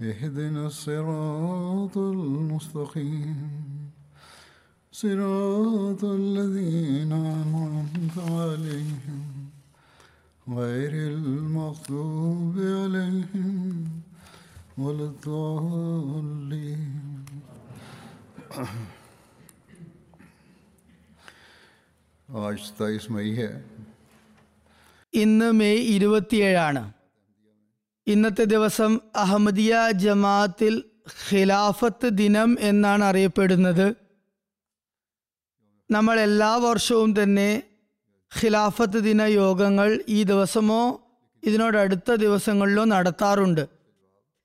اهدنا الصراط المستقيم. صراط الذين أنعمت عليهم غير المغضوب عليهم ولا الضالين. آج تیئیس مئی ہے ഇന്ന് മെയ് ഇരുപത്തിയേഴാണ്. ഇന്നത്തെ ദിവസം അഹമ്മദിയ ജമാഅത്തിൽ ഖിലാഫത്ത് ദിനം എന്നാണ് അറിയപ്പെടുന്നത്. നമ്മൾ എല്ലാ വർഷവും തന്നെ ഖിലാഫത്ത് ദിന യോഗങ്ങൾ ഈ ദിവസമോ ഇതിനോടടുത്ത ദിവസങ്ങളിലോ നടത്താറുണ്ട്.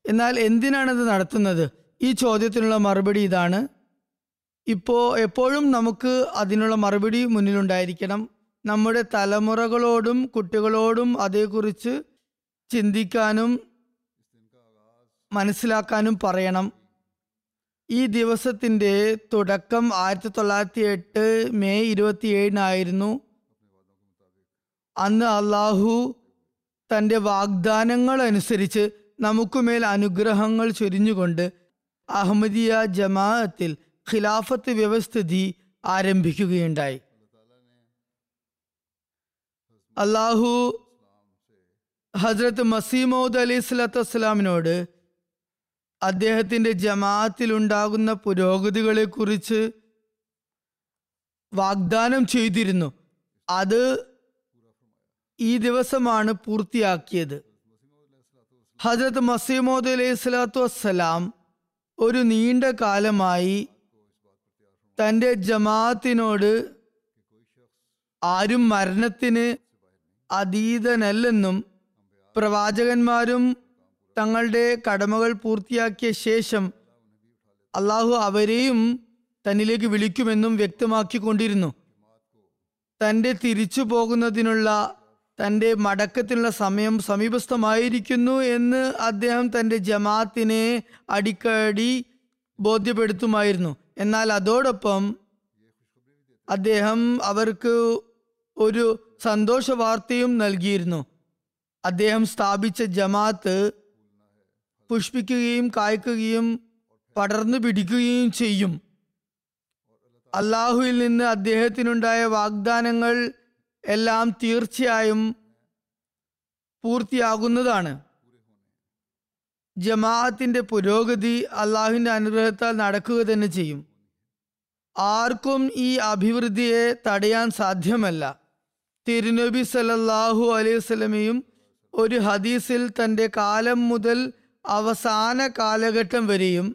എന്നാൽ എന്തിനാണിത് നടത്തുന്നത്? ഈ ചോദ്യത്തിനുള്ള മറുപടി ഇതാണ്. ഇപ്പോൾ എപ്പോഴും നമുക്ക് അതിനുള്ള മറുപടി മുന്നിലുണ്ടായിരിക്കണം. നമ്മുടെ തലമുറകളോടും കുട്ടികളോടും അതേക്കുറിച്ച് ചിന്തിക്കാനും മനസ്സിലാക്കാനും പറയണം. ഈ ദിവസത്തിന്റെ തുടക്കം ആയിരത്തി തൊള്ളായിരത്തി എട്ട് മെയ് ഇരുപത്തിയേഴിനായിരുന്നു. അന്ന് അള്ളാഹു തന്റെ വാഗ്ദാനങ്ങൾ അനുസരിച്ച് നമുക്കുമേൽ അനുഗ്രഹങ്ങൾ ചൊരിഞ്ഞുകൊണ്ട് അഹമ്മദിയ ജമാഅത്തിൽ ഖിലാഫത്ത് വ്യവസ്ഥിതി ആരംഭിക്കുകയുണ്ടായി. അള്ളാഹു ഹസ്രത്ത് മസീമോദ് അലി സ്വലാത്തു വസ്സലാമിനോട് ജമാഅത്തിലുണ്ടാകുന്ന പുരോഗതികളെ കുറിച്ച് വാഗ്ദാനം ചെയ്തിരുന്നു. അത് ഈ ദിവസമാണ് പൂർത്തിയാക്കിയത്. ഹജ്രത്ത് മസീമോദ് അലൈഹി സ്വലാത്തു വസ്സലാം ഒരു നീണ്ട കാലമായി തന്റെ ജമാഅത്തിനോട് ആരും മരണത്തിന് അതീതനല്ലെന്നും പ്രവാചകന്മാരും തങ്ങളുടെ കടമകൾ പൂർത്തിയാക്കിയ ശേഷം അള്ളാഹു അവരെയും തന്നിലേക്ക് വിളിക്കുമെന്നും വ്യക്തമാക്കിക്കൊണ്ടിരുന്നു. തന്റെ തിരിച്ചു പോകുന്നതിനുള്ള തന്റെ മടക്കത്തിനുള്ള സമയം സമീപസ്ഥമായിരിക്കുന്നു എന്ന് അദ്ദേഹം തന്റെ ജമാഅത്തിനെ അടിക്കടി ബോധ്യപ്പെടുത്തുമായിരുന്നു. എന്നാൽ അതോടൊപ്പം അദ്ദേഹം അവർക്ക് ഒരു സന്തോഷ വാർത്തയും നൽകിയിരുന്നു. അദ്ദേഹം സ്ഥാപിച്ച ജമാഅത്ത് പുഷ്പിക്കുകയും കായ്ക്കുകയും പടർന്നു പിടിക്കുകയും ചെയ്യും. അള്ളാഹുവിൽ നിന്ന് അദ്ദേഹത്തിനുണ്ടായ വാഗ്ദാനങ്ങൾ എല്ലാം തീർച്ചയായും പൂർത്തിയാകുന്നതാണ്. ജമാഅത്തിന്റെ പുരോഗതി അള്ളാഹുവിന്റെ അനുഗ്രഹത്താൽ നടക്കുക തന്നെ ചെയ്യും. ആർക്കും ഈ അഭിവൃദ്ധിയെ തടയാൻ സാധ്യമല്ല. തിരുനബി സല്ലല്ലാഹു അലൈഹി വസല്ലമയും ഒരു ഹദീസിൽ തന്റെ കാലം മുതൽ അവസാന കാലഘട്ടം വരെയും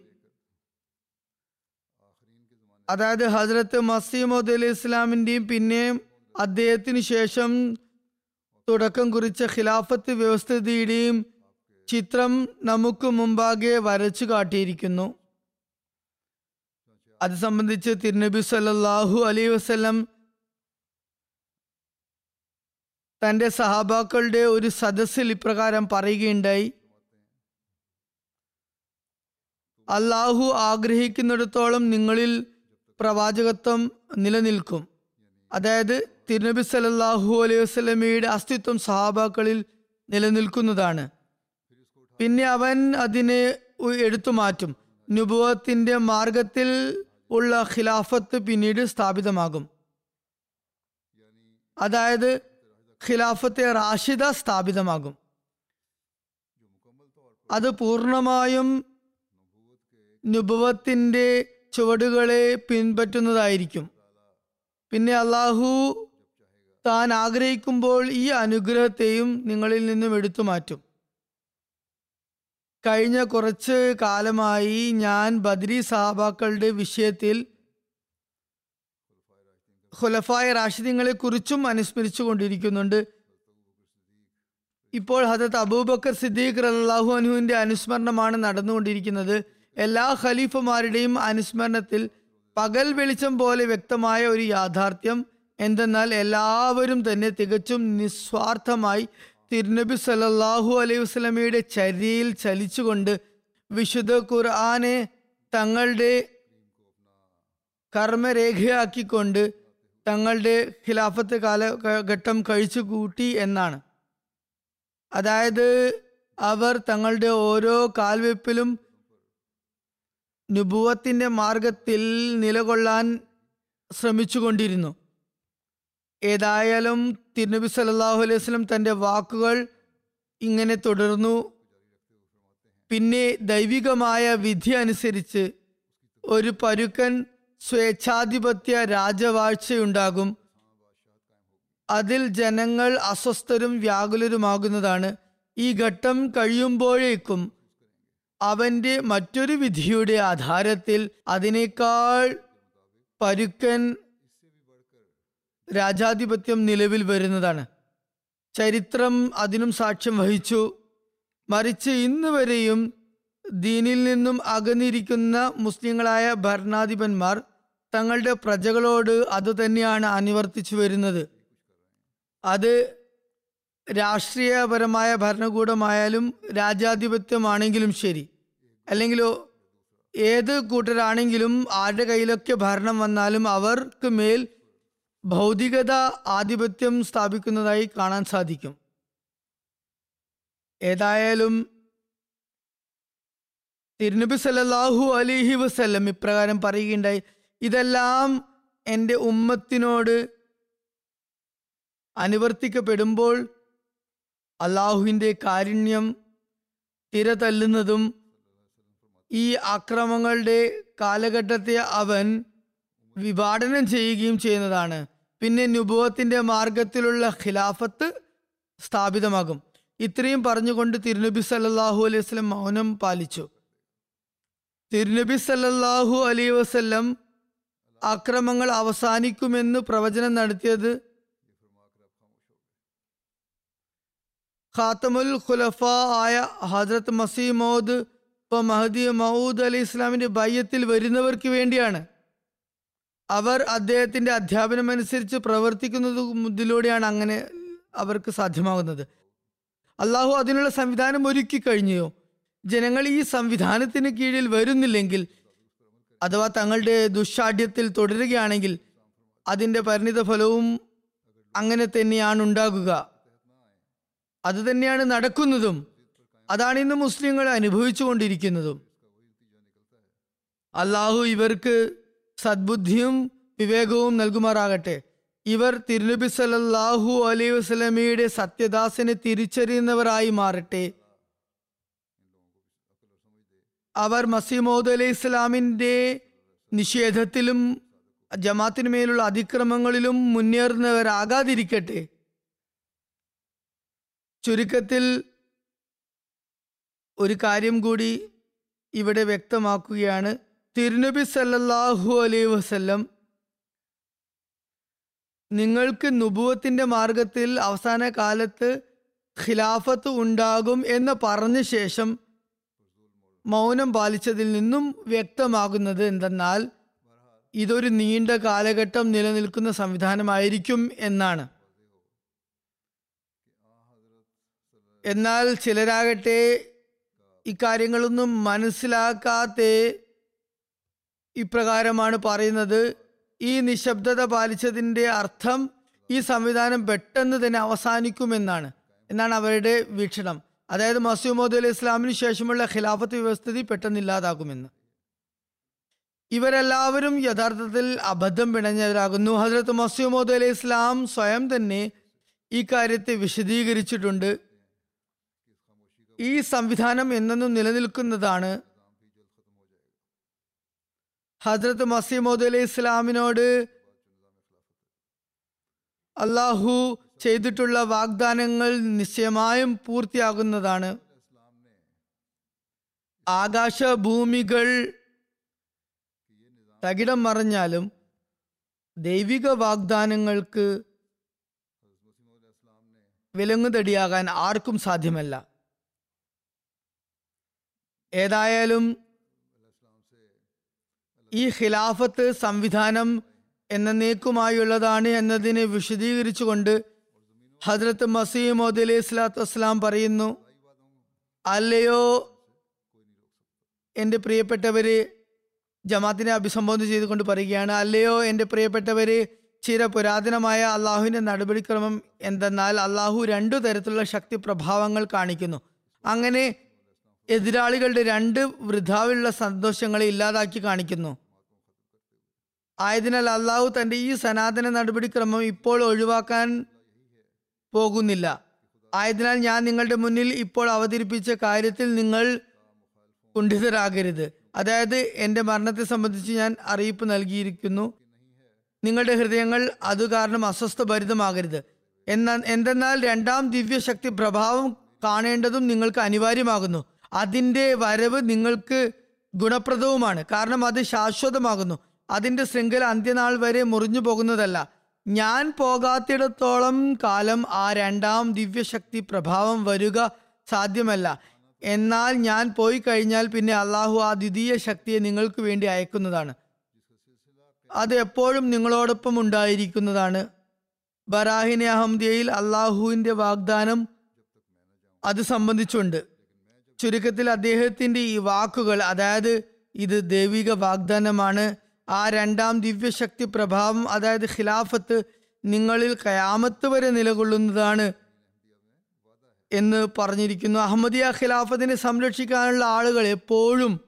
അതായത് ഹസ്രത്ത് മസീമദ് അലി ഇസ്ലാമിന്റെയും പിന്നെയും അദ്ദേഹത്തിന് ശേഷം തുടക്കം കുറിച്ച ഖിലാഫത്ത് വ്യവസ്ഥിതിയുടെയും ചിത്രം നമുക്ക് മുമ്പാകെ വരച്ചു കാട്ടിയിരിക്കുന്നു. അത് സംബന്ധിച്ച് തിരുനബി സല്ലാഹു അലൈഹി വസല്ലം തന്റെ സഹാബാക്കളുടെ ഒരു സദസ്സിൽ ഇപ്രകാരം പറയുകയുണ്ടായി. അള്ളാഹു ആഗ്രഹിക്കുന്നിടത്തോളം നിങ്ങളിൽ പ്രവാചകത്വം നിലനിൽക്കും. അതായത് തിരുനബി സലല്ലാഹു അലൈഹി വസല്ലമയുടെ അസ്തിത്വം സഹാബാക്കളിൽ നിലനിൽക്കുന്നതാണ്. പിന്നെ അവൻ അതിനെ എടുത്തു മാറ്റും. നുബുവത്തിന്റെ മാർഗത്തിൽ ഉള്ള ഖിലാഫത്ത് പിന്നീട് സ്ഥാപിതമാകും. അതായത് ഖിലാഫത്തെ റാഷിദ സ്ഥാപിതമാകും. അത് പൂർണമായും നുഭവത്തിന്റെ ചുവടുകളെ പിൻപറ്റുന്നതായിരിക്കും. പിന്നെ അള്ളാഹു താൻ ആഗ്രഹിക്കുമ്പോൾ ഈ അനുഗ്രഹത്തെയും നിങ്ങളിൽ നിന്നും എടുത്തു മാറ്റും. കഴിഞ്ഞ കുറച്ച് കാലമായി ഞാൻ ബദ്രി സഹാബാക്കളുടെ വിഷയത്തിൽ ഖുലഫായ റാഷിദീങ്ങളെ കുറിച്ചും അനുസ്മരിച്ചു കൊണ്ടിരിക്കുന്നുണ്ട് ഇപ്പോൾ ഹജത് അബൂബക്കർ സിദ്ദീഖ് റല്ലാഹു അനുവിന്റെ അനുസ്മരണമാണ് നടന്നുകൊണ്ടിരിക്കുന്നത്. എല്ലാ ഖലീഫമാരുടെയും അനുസ്മരണത്തിൽ പകൽ വെളിച്ചം പോലെ വ്യക്തമായ ഒരു യാഥാർത്ഥ്യം എന്തെന്നാൽ എല്ലാവരും തന്നെ തികച്ചും നിസ്വാർത്ഥമായി തിരുനബി സലല്ലാഹു അലൈഹി വസ്ലമയുടെ ചര്യയിൽ ചലിച്ചുകൊണ്ട് വിശുദ്ധ ഖുർആാനെ തങ്ങളുടെ കർമ്മരേഖയാക്കിക്കൊണ്ട് തങ്ങളുടെ ഖിലാഫത്ത് കാലഘട്ടം കഴിച്ചു കൂട്ടി എന്നാണ്. അതായത് അവർ തങ്ങളുടെ ഓരോ കാൽവെപ്പിലും നുബുവത്തിന്റെ മാർഗത്തിൽ നിലകൊള്ളാൻ ശ്രമിച്ചുകൊണ്ടിരുന്നു. ഏതായാലും തിരുനബി സല്ലല്ലാഹു അലൈഹി വസ്ലം തന്റെ വാക്കുകൾ ഇങ്ങനെ തുടർന്നു. പിന്നെ ദൈവികമായ വിധി അനുസരിച്ച് ഒരു പരുക്കൻ സ്വേച്ഛാധിപത്യ രാജവാഴ്ചയുണ്ടാകും. അതിൽ ജനങ്ങൾ അസ്വസ്ഥരും വ്യാകുലരുമാകുന്നതാണ്. ഈ ഘട്ടം കഴിയുമ്പോഴേക്കും അവന്റെ മറ്റൊരു വിധിയുടെ ആധാരത്തിൽ അതിനേക്കാൾ പരുക്കൻ രാജാധിപത്യം നിലവിൽ വരുന്നതാണ്. ചരിത്രം അതിനും സാക്ഷ്യം വഹിച്ചു. മറിച്ച് ഇന്ന് വരെയും ദീനിൽ നിന്നും അകന്നിരിക്കുന്ന മുസ്ലിങ്ങളായ ഭരണാധിപന്മാർ തങ്ങളുടെ പ്രജകളോട് അതുതന്നെയാണ് അനുവർത്തിച്ചു വരുന്നത്. അത് രാഷ്ട്രീയപരമായ ഭരണകൂടമായാലും രാജാധിപത്യമാണെങ്കിലും ശരി. അല്ലെങ്കിലോ ഏത് കൂട്ടരാണെങ്കിലും ആരുടെ കയ്യിലൊക്കെ ഭരണം വന്നാലും അവർക്ക് മേൽ ഭൗതികത ആധിപത്യം സ്ഥാപിക്കുന്നതായി കാണാൻ സാധിക്കും. ഏതായാലും തിരുനബി സല്ലാഹു അലിഹി വസ്ല്ലം ഇപ്രകാരം പറയുകയുണ്ടായി ഇതെല്ലാം എന്റെ ഉമ്മത്തിനോട് അനുവർത്തിക്കപ്പെടുമ്പോൾ അള്ളാഹുവിന്റെ കാരുണ്യം തിര തല്ലുന്നതും ഈ അക്രമങ്ങളുടെ കാലഘട്ടത്തെ അവൻ വിഭാടനം ചെയ്യുകയും ചെയ്യുന്നതാണ്. പിന്നെ നുഭവത്തിന്റെ മാർഗത്തിലുള്ള ഖിലാഫത്ത് സ്ഥാപിതമാകും. ഇത്രയും പറഞ്ഞുകൊണ്ട് തിരുനബി സല്ലാഹു അലൈഹി വസല്ലം മൗനം പാലിച്ചു. തിരുനബി സല്ലല്ലാഹു അലൈഹി വസല്ലം അക്രമങ്ങൾ അവസാനിക്കുമെന്ന് പ്രവചനം നടത്തിയത് ഖാത്തമുൽ ഖുലഫ ആയ ഹജ്രത്ത് മസീമോദ് ഇപ്പൊ മഹദി മൗദ് അലി ഇസ്ലാമിന്റെ ബയ്യത്തിൽ വരുന്നവർക്ക് വേണ്ടിയാണ്. അവർ അദ്ദേഹത്തിന്റെ അധ്യാപനം അനുസരിച്ച് പ്രവർത്തിക്കുന്നതിലൂടെയാണ് അങ്ങനെ അവർക്ക് സാധ്യമാകുന്നത്. അള്ളാഹു അതിനുള്ള സംവിധാനം ഒരുക്കി കഴിഞ്ഞോ ജനങ്ങൾ ഈ സംവിധാനത്തിന് കീഴിൽ വരുന്നില്ലെങ്കിൽ അഥവാ തങ്ങളുടെ ദുഷാഢ്യത്തിൽ തുടരുകയാണെങ്കിൽ അതിന്റെ പരിണിത ഫലവും അങ്ങനെ തന്നെയാണ് ഉണ്ടാകുക. അത് തന്നെയാണ് നടക്കുന്നതും. അതാണ് ഇന്ന് മുസ്ലിങ്ങൾ അനുഭവിച്ചു കൊണ്ടിരിക്കുന്നതും. അള്ളാഹു ഇവർക്ക് സദ്ബുദ്ധിയും വിവേകവും നൽകുമാറാകട്ടെ. ഇവർ തിരുനബി സല്ലല്ലാഹു അലൈഹി വസ്ലമിയുടെ സത്യദാസനെ തിരിച്ചറിയുന്നവരായി മാറട്ടെ. അവർ മസീമോദ് അലൈഹി ഇസ്ലാമിന്റെ നിഷേധത്തിലും ജമാത്തിന് മേലുള്ള അതിക്രമങ്ങളിലും മുന്നേറുന്നവരാകാതിരിക്കട്ടെ. ചുരുക്കത്തിൽ ഒരു കാര്യം കൂടി ഇവിടെ വ്യക്തമാക്കുകയാണ്. തിരുനബി സല്ലല്ലാഹു അലൈഹി വസല്ലം നിങ്ങൾക്ക് നുപുവത്തിന്റെ മാർഗത്തിൽ അവസാന കാലത്ത് ഖിലാഫത്ത് ഉണ്ടാകും എന്ന് പറഞ്ഞ ശേഷം മൗനം പാലിച്ചതിൽ നിന്നും വ്യക്തമാകുന്നത് എന്തെന്നാൽ ഇതൊരു നീണ്ട കാലഘട്ടം നിലനിൽക്കുന്ന സംവിധാനമായിരിക്കും എന്നാണ്. എന്നാൽ ചിലരാകട്ടെ ഇക്കാര്യങ്ങളൊന്നും മനസ്സിലാക്കാതെ ഇപ്രകാരമാണ് പറയുന്നത്. ഈ നിശബ്ദത പാലിച്ചതിന്റെ അർത്ഥം ഈ സംവിധാനം പെട്ടെന്ന് തന്നെ അവസാനിക്കുമെന്നാണ്. എന്നാണ് അവരുടെ വീക്ഷണം. അതായത് മസൂമോദ് അലി ഇസ്ലാമിന് ശേഷമുള്ള ഖിലാഫത്ത് വ്യവസ്ഥിതി പെട്ടെന്ന് ഇല്ലാതാകുമെന്ന്. ഇവരെല്ലാവരും യഥാർത്ഥത്തിൽ അബദ്ധം പിണഞ്ഞവരാകുന്നു. ഹജ്രത്ത് മസൂമോദ് അലി ഇസ്ലാം സ്വയം തന്നെ ഈ കാര്യത്തെ വിശദീകരിച്ചിട്ടുണ്ട്. ഈ സംവിധാനം എന്നെന്നും നിലനിൽക്കുന്നതാണ് ഹജ്രത്ത് മസീമോദ് അലി ഇസ്ലാമിനോട് അള്ളാഹു ചെയ്തിട്ടുള്ള വാഗ്ദാനങ്ങൾ നിശ്ചയമായും പൂർത്തിയാകുന്നതാണ്. ആകാശഭൂമികൾ തകിടം മറിഞ്ഞാലും ദൈവിക വാഗ്ദാനങ്ങൾക്ക് വിലങ്ങുതടിയാകാൻ ആർക്കും സാധ്യമല്ല. ഏതായാലും ഈ ഖിലാഫത്ത് സംവിധാനം എന്നേക്കുമായുള്ളതാണ് എന്നതിനെ വിശദീകരിച്ചുകൊണ്ട് ഹജ്രത്ത് മസീമോദ് അലി സ്വലാത്തു വസ്സലാം പറയുന്നു അല്ലയോ എന്റെ പ്രിയപ്പെട്ടവര് ജമാത്തിനെ അഭിസംബോധന ചെയ്തുകൊണ്ട് പറയുകയാണ് അല്ലയോ എന്റെ പ്രിയപ്പെട്ടവര് ചിര പുരാതനമായ അള്ളാഹുവിന്റെ നടപടിക്രമം എന്തെന്നാൽ അള്ളാഹു രണ്ടു തരത്തിലുള്ള ശക്തി പ്രഭാവങ്ങൾ കാണിക്കുന്നു. അങ്ങനെ എതിരാളികളുടെ രണ്ട് വൃഥാവിലുള്ള സന്തോഷങ്ങളെ ഇല്ലാതാക്കി കാണിക്കുന്നു. ആയതിനാൽ അള്ളാഹു തന്റെ ഈ സനാതന നടപടിക്രമം ഇപ്പോൾ ഒഴിവാക്കാൻ പോകുന്നില്ല. ആയതിനാൽ ഞാൻ നിങ്ങളുടെ മുന്നിൽ ഇപ്പോൾ അവതരിപ്പിച്ച കാര്യത്തിൽ നിങ്ങൾ കുണ്ഠിതരാകരുത്. അതായത് എന്റെ മരണത്തെ സംബന്ധിച്ച് ഞാൻ അറിയിപ്പ് നൽകിയിരിക്കുന്നു. നിങ്ങളുടെ ഹൃദയങ്ങൾ അത് കാരണം അസ്വസ്ഥഭരിതമാകരുത്. എന്നാൽ എന്തെന്നാൽ രണ്ടാം ദിവ്യശക്തി പ്രഭാവം കാണേണ്ടതും നിങ്ങൾക്ക് അനിവാര്യമാകുന്നു. അതിന്റെ വരവ് നിങ്ങൾക്ക് ഗുണപ്രദവുമാണ്. കാരണം അത് ശാശ്വതമാകുന്നു. അതിന്റെ ശൃംഖല അന്ത്യനാൾ വരെ മുറിഞ്ഞു പോകുന്നതല്ല ഞാൻ പോകാത്തിടത്തോളം കാലം ആ രണ്ടാം ദിവ്യശക്തി പ്രഭാവം വരിക സാധ്യമല്ല. എന്നാൽ ഞാൻ പോയി കഴിഞ്ഞാൽ പിന്നെ അള്ളാഹു ആ ദ്വിതീയ ശക്തിയെ നിങ്ങൾക്ക് വേണ്ടി അയക്കുന്നതാണ്. അത് എപ്പോഴും നിങ്ങളോടൊപ്പം ഉണ്ടായിരിക്കുന്നതാണ്. ബറാഹിനെ അഹമ്മദിയയിൽ അള്ളാഹുവിന്റെ വാഗ്ദാനം അത് സംബന്ധിച്ചുണ്ട്. ചുരുക്കത്തിൽ അദ്ദേഹത്തിന്റെ ഈ വാക്കുകൾ അതായത് ഇത് ദൈവിക വാഗ്ദാനമാണ് ആ രണ്ടാം ദിവ്യശക്തി പ്രഭാവം അതായത് ഖിലാഫത്ത് നിങ്ങളിൽ കയാമത്ത് വരെ നിലകൊള്ളുന്നതാണ് എന്ന് പറഞ്ഞിരിക്കുന്നു. അഹമ്മദിയ ഖിലാഫത്തിനെ സംരക്ഷിക്കാനുള്ള ആളുകൾ എപ്പോഴും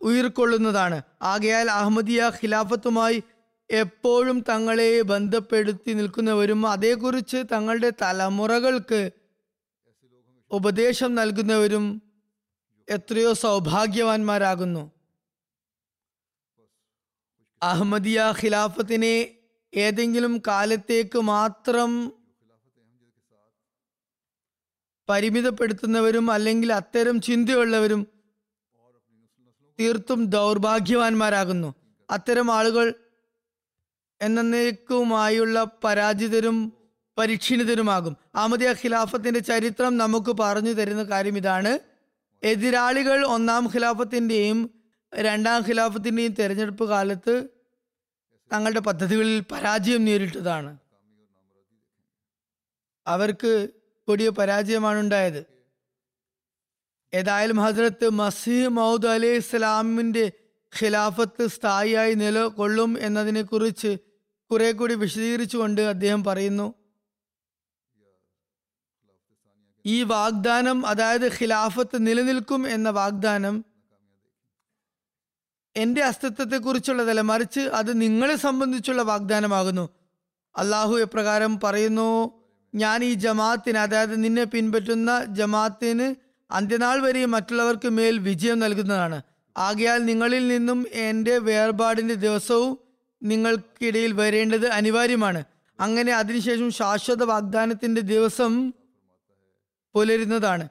ഉയർക്കൊള്ളുന്നതാണ്. ആകയാൽ അഹമ്മദിയ ഖിലാഫത്തുമായി എപ്പോഴും തങ്ങളെ ബന്ധപ്പെടുത്തി നിൽക്കുന്നവരും അതേക്കുറിച്ച് തങ്ങളുടെ തലമുറകൾക്ക് ഉപദേശം നൽകുന്നവരും എത്രയോ സൗഭാഗ്യവാന്മാരാകുന്നു. അഹമ്മദിയ ഖിലാഫത്തിനെ ഏതെങ്കിലും കാലത്തേക്ക് മാത്രം പരിമിതപ്പെടുത്തുന്നവരും അല്ലെങ്കിൽ അത്തരം ചിന്തയുള്ളവരും തീർത്തും ദൗർഭാഗ്യവാന്മാരാകുന്നു. അത്തരം ആളുകൾ എന്നേക്കുമായുള്ള പരാജിതരും പരിക്ഷീണിതരുമാകും. അഹമ്മദിയ ഖിലാഫത്തിന്റെ ചരിത്രം നമുക്ക് പറഞ്ഞു തരുന്ന കാര്യം ഇതാണ്. എതിരാളികൾ ഒന്നാം ഖിലാഫത്തിന്റെയും രണ്ടാം ഖിലാഫത്തിന്റെയും തെരഞ്ഞെടുപ്പ് കാലത്ത് തങ്ങളുടെ പദ്ധതികളിൽ പരാജയം നേരിട്ടതാണ്. അവർക്ക് കൊടിയ പരാജയമാണ് ഉണ്ടായത് ഏതായാലും ഹസ്രത്ത് മസീഹ് മൗദ് അലൈഹി ഇസ്ലാമിന്റെ ഖിലാഫത്ത് സ്ഥായിയായി നിലകൊള്ളും എന്നതിനെ കുറിച്ച് കുറെ കൂടി വിശദീകരിച്ചുകൊണ്ട് അദ്ദേഹം പറയുന്നു. ഈ വാഗ്ദാനം അതായത് ഖിലാഫത്ത് നിലനിൽക്കും എന്ന വാഗ്ദാനം എന്റെ അസ്തിത്വത്തെ കുറിച്ചുള്ളതല്ല മറിച്ച് അത് നിങ്ങളെ സംബന്ധിച്ചുള്ള വാഗ്ദാനമാകുന്നു. അള്ളാഹു എപ്രകാരം പറയുന്നു ഞാൻ ഈ ജമാഅത്തിന് അതായത് നിന്നെ പിൻപറ്റുന്ന ജമാഅത്തിന് അന്ത്യനാൾ വരെ മറ്റുള്ളവർക്ക് മേൽ വിജയം നൽകുന്നതാണ്. ആകയാൽ നിങ്ങളിൽ നിന്നും എന്റെ വേർപാടിന്റെ ദിവസവും നിങ്ങൾക്കിടയിൽ വരേണ്ടത് അനിവാര്യമാണ്. അങ്ങനെ അതിനുശേഷം ശാശ്വത വാഗ്ദാനത്തിന്റെ ദിവസം പുലരുന്നതാണ്.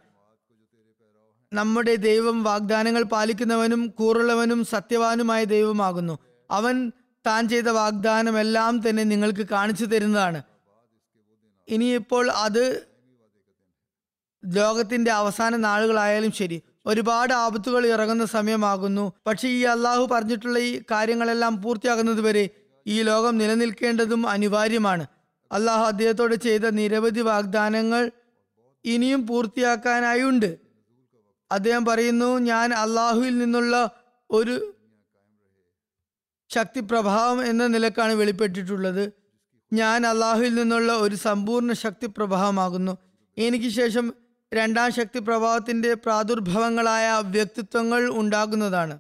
നമ്മുടെ ദൈവം വാഗ്ദാനങ്ങൾ പാലിക്കുന്നവനും കൂറുള്ളവനും സത്യവാനുമായ ദൈവമാകുന്നു. അവൻ താൻ ചെയ്ത വാഗ്ദാനമെല്ലാം തന്നെ നിങ്ങൾക്ക് കാണിച്ചു തരുന്നതാണ്. ഇനിയിപ്പോൾ അത് ലോകത്തിന്റെ അവസാന നാളുകളായാലും ശരി. ഒരുപാട് ആപത്തുകൾ ഇറങ്ങുന്ന സമയമാകുന്നു. പക്ഷേ ഈ അള്ളാഹു പറഞ്ഞിട്ടുള്ള ഈ കാര്യങ്ങളെല്ലാം പൂർത്തിയാകുന്നത് വരെ ഈ ലോകം നിലനിൽക്കേണ്ടതും അനിവാര്യമാണ്. അള്ളാഹു അദ്ദേഹത്തോട് ചെയ്ത നിരവധി വാഗ്ദാനങ്ങൾ ഇനിയും പൂർത്തിയാക്കാനായുണ്ട്. അദ്ദേഹം പറയുന്നു ഞാൻ അള്ളാഹുവിൽ നിന്നുള്ള ഒരു ശക്തി പ്രഭാവം എന്ന നിലക്കാണ് വെളിപ്പെട്ടിട്ടുള്ളത്. ഞാൻ അള്ളാഹുവിൽ നിന്നുള്ള ഒരു സമ്പൂർണ ശക്തി പ്രഭാവമാകുന്നു എനിക്ക് ശേഷം രണ്ടാം ശക്തി പ്രഭാവത്തിന്റെ പ്രാദുർഭവങ്ങളായ വ്യക്തിത്വങ്ങൾ ഉണ്ടാകുന്നതാണ്.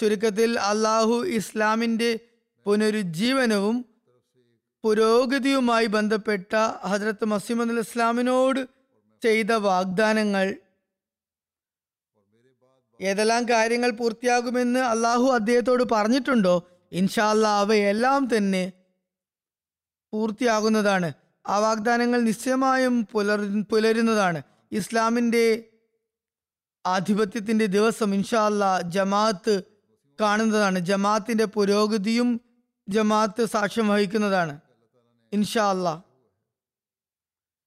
ചുരുക്കത്തിൽ അള്ളാഹു ഇസ്ലാമിന്റെ പുനരുജ്ജീവനവും പുരോഗതിയുമായി ബന്ധപ്പെട്ട ഹജ്രത്ത് മസീമദ് ഇസ്ലാമിനോട് ചെയ്ത വാഗ്ദാനങ്ങൾ ഏതെല്ലാം കാര്യങ്ങൾ പൂർത്തിയാകുമെന്ന് അള്ളാഹു അദ്ദേഹത്തോട് പറഞ്ഞിട്ടുണ്ടോ? ഇൻഷാല്ല അവയെല്ലാം തന്നെ പൂർത്തിയാകുന്നതാണ്. ആ വാഗ്ദാനങ്ങൾ നിശ്ചയമായും പുലർ പുലരുന്നതാണ്. ഇസ്ലാമിന്റെ ആധിപത്യത്തിന്റെ ദിവസം ഇൻഷാല്ല ജമാഅത്ത് കാണുന്നതാണ്. ജമാഅത്തിന്റെ പുരോഗതിയും ജമാഅത്ത് സാക്ഷ്യം വഹിക്കുന്നതാണ്. ഇൻഷാ അല്ലാ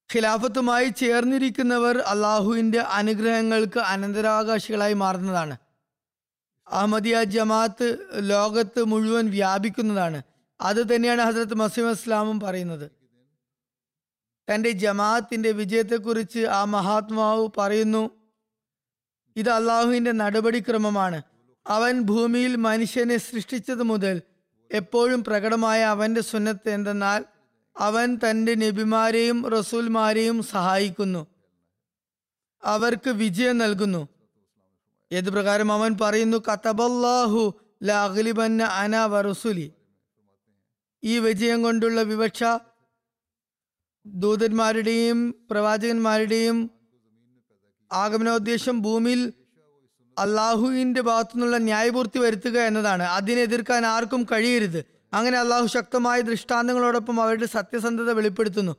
ഖിലാഫത്തുമായി ചേർന്നിരിക്കുന്നവർ അള്ളാഹുവിന്റെ അനുഗ്രഹങ്ങൾക്ക് അനന്തരാവകാശികളായി മാറുന്നതാണ്. അഹമ്മദിയ ജമാഅത്ത് ലോകത്ത് മുഴുവൻ വ്യാപിക്കുന്നതാണ്. അത് തന്നെയാണ് ഹസരത്ത് മസീം ഇസ്ലാമും പറയുന്നത്. തന്റെ ജമാഅത്തിന്റെ വിജയത്തെക്കുറിച്ച് ആ മഹാത്മാവ് പറയുന്നു ഇത് അള്ളാഹുവിന്റെ നടപടിക്രമമാണ്. അവൻ ഭൂമിയിൽ മനുഷ്യനെ സൃഷ്ടിച്ചത് മുതൽ എപ്പോഴും പ്രകടമായ അവന്റെ സുന്നത്ത് എന്തെന്നാൽ അവൻ തന്റെ നബിമാരെയും റസൂൽമാരെയും സഹായിക്കുന്നു. അവർക്ക് വിജയം നൽകുന്നു. ഏത് പ്രകാരം അവൻ പറയുന്നു കത്തബല്ലാഹു ലാഗ്ലിബന്ന അന വറസുലി ഈ വിജയം കൊണ്ടുള്ള വിവക്ഷ ദൂതന്മാരുടെയും പ്രവാചകന്മാരുടെയും ആഗമനോദ്ദേശം ഭൂമിയിൽ അള്ളാഹുവിന്റെ ഭാഗത്തുനിന്നുള്ള ന്യായപൂർത്തി വരുത്തുക എന്നതാണ്. അതിനെതിർക്കാൻ ആർക്കും കഴിയരുത്. അങ്ങനെ അള്ളാഹു ശക്തമായ ദൃഷ്ടാന്തങ്ങളോടൊപ്പം അവരുടെ സത്യസന്ധത വെളിപ്പെടുത്തുന്നു.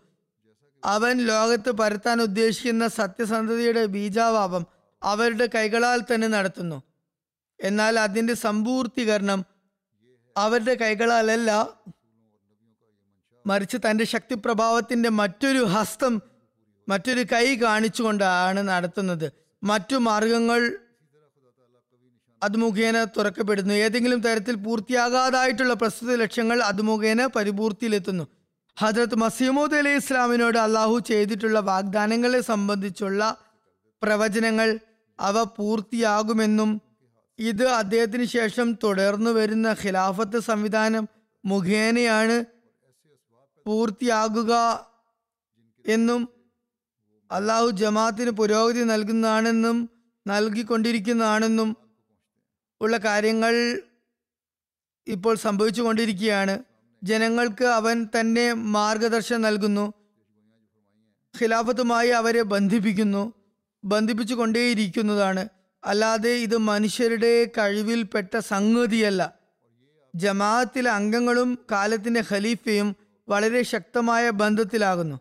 അവൻ ലോകത്ത് പരത്താൻ ഉദ്ദേശിക്കുന്ന സത്യസന്ധതയുടെ ബീജാവാപം അവരുടെ കൈകളാൽ തന്നെ നടത്തുന്നു. എന്നാൽ അതിന്റെ സമ്പൂർത്തീകരണം അവരുടെ കൈകളാലല്ല. മറിച്ച് തന്റെ ശക്തിപ്രഭാവത്തിന്റെ മറ്റൊരു ഹസ്തം മറ്റൊരു കൈ കാണിച്ചുകൊണ്ടാണ് നടത്തുന്നത്. മറ്റു മാർഗങ്ങൾ അത് മുഖേന തുറക്കപ്പെടുന്നു. ഏതെങ്കിലും തരത്തിൽ പൂർത്തിയാകാതായിട്ടുള്ള പ്രസ്തുത ലക്ഷ്യങ്ങൾ അത് മുഖേന പരിപൂർത്തിയിലെത്തുന്നു ഹജറത്ത് മസീമൂദ് അലി ഇസ്ലാമിനോട് അള്ളാഹു ചെയ്തിട്ടുള്ള വാഗ്ദാനങ്ങളെ സംബന്ധിച്ചുള്ള പ്രവചനങ്ങൾ അവ പൂർത്തിയാകുമെന്നും ഇത് അദ്ദേഹത്തിന് ശേഷം തുടർന്നു വരുന്ന ഖിലാഫത്ത് സംവിധാനം മുഖേനയാണ് പൂർത്തിയാകുക എന്നും അള്ളാഹു ജമാത്തിന് പുരോഗതി നൽകുന്നതാണെന്നും നൽകിക്കൊണ്ടിരിക്കുന്നതാണെന്നും ഉള്ള കാര്യങ്ങൾ ഇപ്പോൾ സംഭവിച്ചു കൊണ്ടിരിക്കുകയാണ് ജനങ്ങൾക്ക് അവൻ തന്നെ മാർഗദർശനം നൽകുന്നു. ഖിലാഫത്തുമായി അവരെ ബന്ധിപ്പിക്കുന്നു. ബന്ധിപ്പിച്ചു കൊണ്ടേയിരിക്കുന്നതാണ് അല്ലാതെ ഇത് മനുഷ്യരുടെ കഴിവിൽപ്പെട്ട സംഗതിയല്ല. ജമാഅത്തിലെ അംഗങ്ങളും കാലത്തിന്റെ ഖലീഫയും വളരെ ശക്തമായ ബന്ധത്തിലാകുന്നു.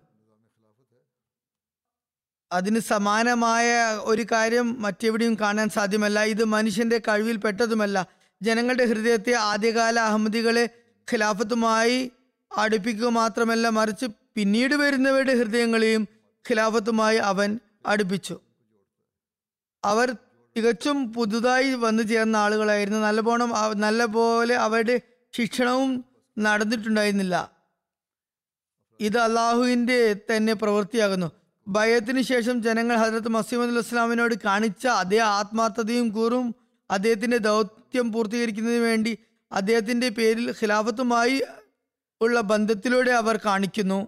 അതിന് സമാനമായ ഒരു കാര്യം മറ്റെവിടെയും കാണാൻ സാധ്യമല്ല. ഇത് മനുഷ്യന്റെ കഴിവിൽപ്പെട്ടതുമല്ല ജനങ്ങളുടെ ഹൃദയത്തെ ആദ്യകാല അഹമ്മദികളെ ഖിലാഫത്തുമായി അടുപ്പിക്കുക മാത്രമല്ല മറിച്ച് പിന്നീട് വരുന്നവരുടെ ഹൃദയങ്ങളെയും ഖിലാഫത്തുമായി അവൻ അടുപ്പിച്ചു. അവർ തികച്ചും പുതുതായി വന്നു ചേർന്ന ആളുകളായിരുന്നു. നല്ലപോണം നല്ല പോലെ അവരുടെ ശിക്ഷണവും നടന്നിട്ടുണ്ടായിരുന്നില്ല. ഇത് അള്ളാഹുവിന്റെ തന്നെ പ്രവൃത്തിയാകുന്നു. ഭയത്തിന് ശേഷം ജനങ്ങൾ ഹജരത്ത് മസീമദ് ഇസ്ലാമിനോട് കാണിച്ച അതേ ആത്മാർത്ഥതയും കൂറും അദ്ദേഹത്തിന്റെ ദൗത്യം പൂർത്തീകരിക്കുന്നതിന് വേണ്ടി അദ്ദേഹത്തിന്റെ പേരിൽ ഖിലാഫത്തുമായി ഉള്ള ബന്ധത്തിലൂടെ അവർ കാണിക്കുന്നു.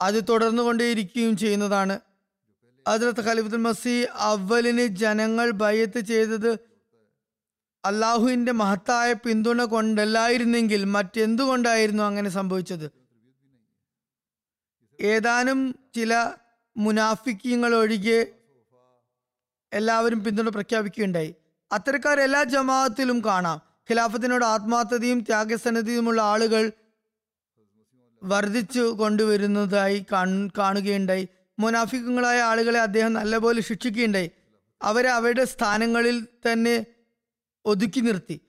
അത് തുടർന്നു കൊണ്ടേയിരിക്കുകയും ചെയ്യുന്നതാണ്. ഹജറത്ത് ഖലീഫുൽ മസി അവലിന് ജനങ്ങൾ ബയ്യത്ത് ചെയ്തത് അള്ളാഹുവിന്റെ മഹത്തായ പിന്തുണ കൊണ്ടല്ലായിരുന്നെങ്കിൽ മറ്റെന്തുകൊണ്ടായിരുന്നു അങ്ങനെ സംഭവിച്ചത്? ഏതാനും ചില മുനാഫിക്കങ്ങൾ ഒഴികെ എല്ലാവരും പിന്തുണ പ്രഖ്യാപിക്കുകയുണ്ടായി. അത്തരക്കാർ എല്ലാ ജമാഅത്തിലും കാണാം. ഖിലാഫത്തിനോട് ആത്മാർത്ഥതയും ത്യാഗസന്നദ്ധതയുമുള്ള ആളുകൾ വർദ്ധിച്ചു കൊണ്ടുവരുന്നതായി കാണുകയുണ്ടായി. മുനാഫിക്കങ്ങളായ ആളുകളെ അദ്ദേഹം നല്ലപോലെ ശിക്ഷിക്കുകയുണ്ടായി. അവരെ അവരുടെ സ്ഥാനങ്ങളിൽ തന്നെ ഒതുക്കി നിർത്തി.